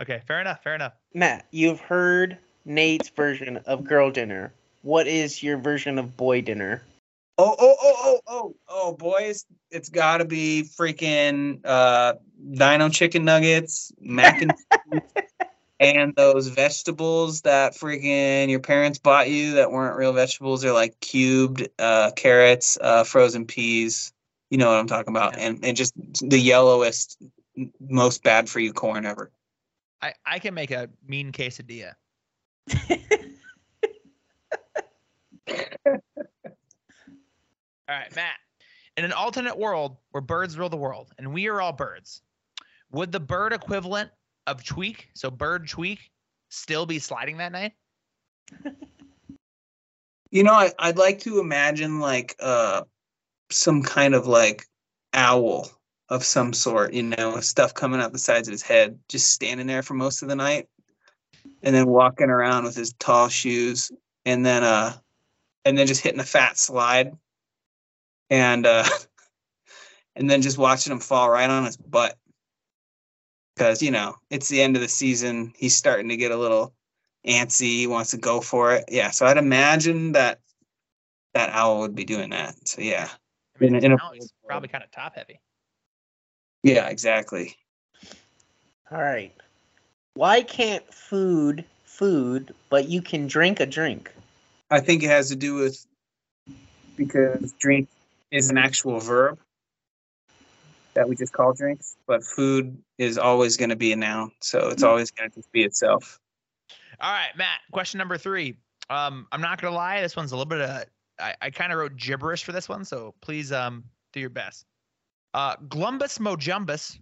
Okay, fair enough, fair enough. Matt, you've heard Nate's version of girl dinner. What is your version of boy dinner? Oh, oh, oh, oh, oh, oh, boys. It's got to be freaking uh, Dino chicken nuggets, mac and cheese, and those vegetables that freaking your parents bought you that weren't real vegetables. They're like cubed uh, carrots, uh, frozen peas. You know what I'm talking about, Yeah. and and just the yellowest, most bad for you corn ever. I, I can make a mean quesadilla. All right, Matt. In an alternate world where birds rule the world and we are all birds, would the bird equivalent of tweak, so bird tweak, still be sliding that night? You know, I, I'd like to imagine like uh some kind of like owl of some sort, you know, stuff coming out the sides of his head, just standing there for most of the night, and then walking around with his tall shoes, and then uh, and then just hitting a fat slide, and uh, and then just watching him fall right on his butt, because you know it's the end of the season. He's starting to get a little antsy. He wants to go for it. Yeah, so I'd imagine that that owl would be doing that. So yeah, I mean, In in a- now he's probably kind of top heavy. yeah, exactly. All right. Why can't food food, but you can drink a drink? I think it has to do with because drink is an actual verb that we just call drinks, but food is always going to be a noun, so it's always going to just be itself. All right, Matt. Question number three. Um, I'm not gonna lie, this one's a little bit of I, I kind of wrote gibberish for this one, so please um do your best. Uh, Glumbus mojumbus,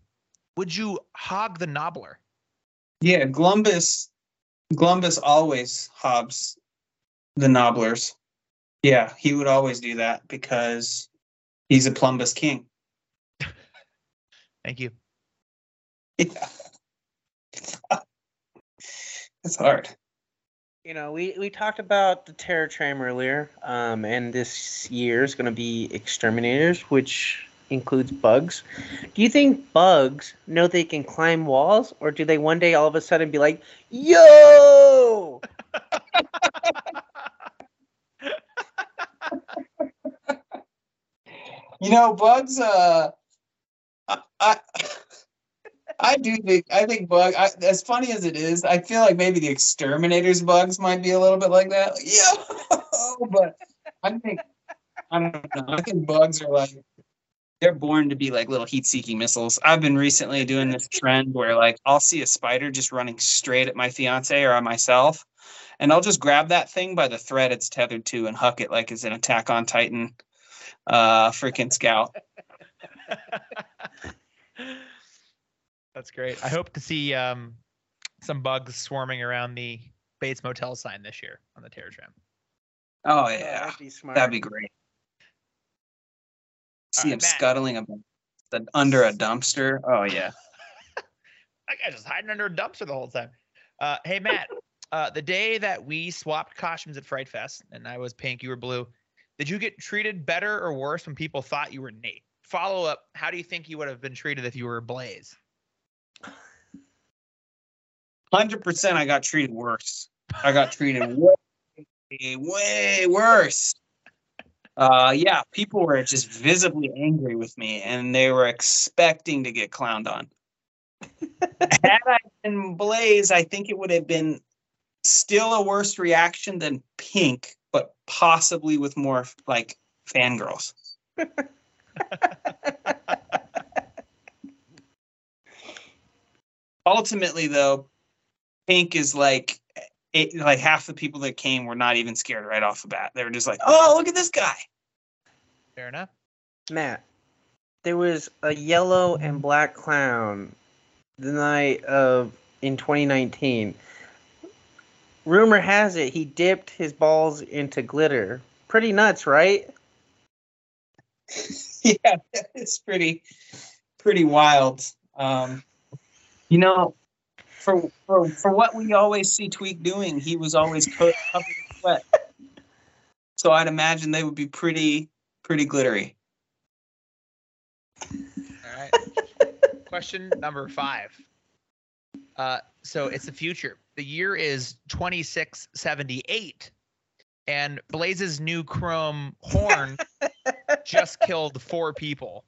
would you hog the nobbler? Yeah, Glumbus, Glumbus always hobs the nobblers. Yeah, he would always do that because he's a Plumbus king. Thank you. Yeah. it's hard. You know, we, we talked about the Terror Tram earlier, um, and this year is going to be Exterminators, which includes bugs. Do you think bugs know they can climb walls, or do they one day all of a sudden be like, "Yo"? You know, bugs. Uh, I, I, I do think. I think bug. I, as funny as it is, I feel like maybe the exterminators bugs might be a little bit like that. Yeah, but I think I don't know. I think bugs are like they're born to be like little heat-seeking missiles. I've been recently doing this trend where like I'll see a spider just running straight at my fiance or myself, and I'll just grab that thing by the thread it's tethered to and huck it like it's an Attack on Titan uh freaking scout. That's great. I hope to see um some bugs swarming around the Bates Motel sign this year on the Terror Tram. Oh yeah, that'd be smart. that'd be great. See All him right, Matt. scuttling ab- the, under a dumpster. Oh yeah. That guy's just hiding under a dumpster the whole time. Uh, hey Matt, uh, the day that we swapped costumes at Fright Fest and I was pink, you were blue, did you get treated better or worse when people thought you were Nate? Follow up, how do you think you would have been treated if you were Blaze? Hundred percent. I got treated worse. I got treated way, way worse. Uh, yeah, people were just visibly angry with me, and they were expecting to get clowned on. Had I been Blaze, I think it would have been still a worse reaction than Pink, but possibly with more like fangirls. Ultimately, though, Pink is like it, like half the people that came were not even scared right off the bat. They were just like, "Oh, oh look at this guy." Fair enough. Matt, there was a yellow and black clown the night of in 2019. Rumor has it he dipped his balls into glitter. Pretty nuts, right? yeah, it's pretty pretty wild. Um, you know, for, for for what we always see Tweak doing, he was always co- covered in sweat. So I'd imagine they would be pretty pretty glittery. All right. Question number five. Uh, so it's the future. The year is 2678, and Blaze's new chrome horn just killed four people.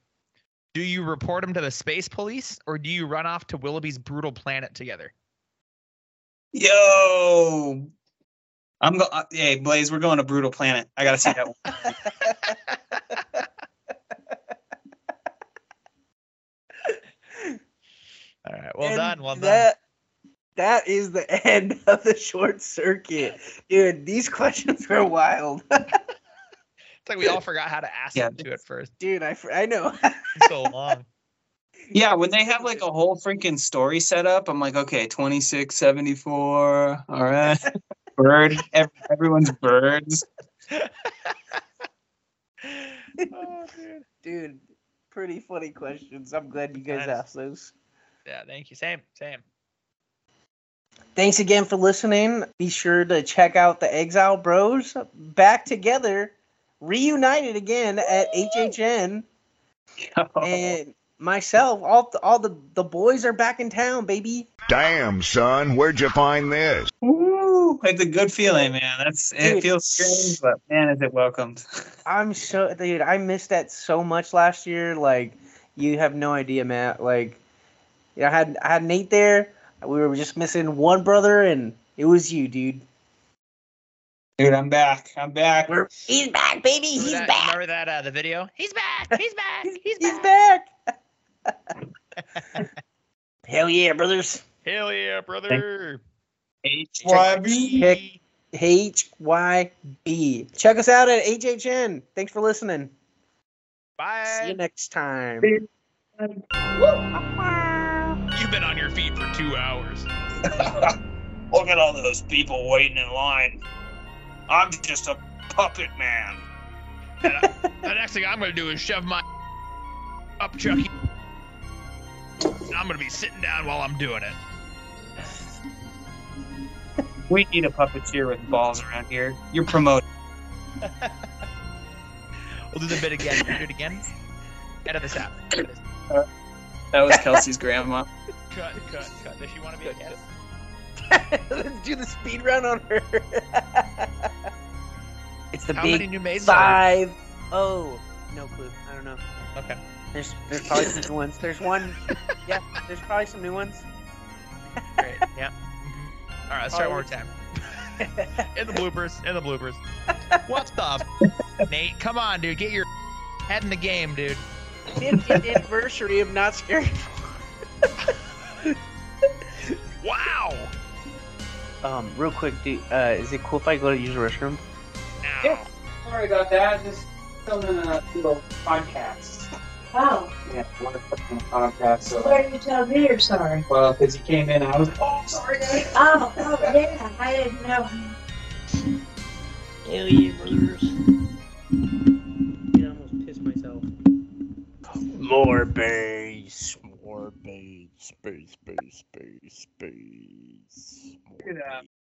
Do you report him to the space police or do you run off to Willoughby's brutal planet together? Yo, I'm going. Uh, Hey, Blaze, we're going to Brutal Planet. I gotta see that one. All right. Well And done. Well done. that, That is the end of the short circuit. Dude, these questions were wild. It's like we all forgot how to ask Yeah. them to at first. Dude, I, I know. So long. Yeah, when they have like a whole freaking story set up, I'm like, okay, 2674. All right. Bird. everyone's birds. oh, dude. Dude, pretty funny questions. I'm glad you guys Nice. asked those. Yeah, thank you. Same, same. Thanks again for listening. Be sure to check out the Exile Bros back together, reunited again at HHN. And myself, all all the the boys are back in town, baby. Damn, son, where'd you find this? Woo, it's a good feeling, man. That's it feels strange, but man, is it welcomed. I'm so dude. I missed that so much last year. Like you have no idea, Matt. Like you I had I had Nate there. We were just missing one brother, and it was you, dude. Dude, I'm back. I'm back. We're, he's back, baby. Remember He's that, back. Remember that uh, the video? He's back. He's back. He's, He's back. back. Hell yeah, brothers. Hell yeah, brother. HYB. Check H Y B. Check us out at HHN. Thanks for listening. Bye. See you next time. You've been on your feet for two hours. Look at all those people waiting in line. I'm just a puppet man. The next thing I'm gonna do is shove my up Chucky. And I'm gonna be sitting down while I'm doing it. We need a puppeteer with balls around here. You're promoted. We'll do the bit again. We'll Do it again. Edit this out. Edit this. That was Kelsey's grandma. Cut, cut, cut. Does she want to be a guest? Let's do the speed run on her. it's the How big many new maids are five. Oh, no clue. I don't know. Okay. There's there's probably some new ones. There's one. Yeah, there's probably some new ones. Great. Yeah. All right. Let's try one more time. In the bloopers. In the bloopers. What's up, Nate? Come on, dude. Get your head in the game, dude. 50th anniversary of Knott's Scary. Wow. Um, real quick, dude, uh, is it cool if I go to use the restroom? Now. Yeah. Sorry about that. Just filming a little podcast. Oh, Yeah, one of the podcast. So, why didn't you tell me you're sorry? well, because he came in, I was. Oh, sorry, Dave. Oh, oh yeah, I didn't know. Hell yeah, brothers. More bass, more bass, bass, bass, bass, bass. At that.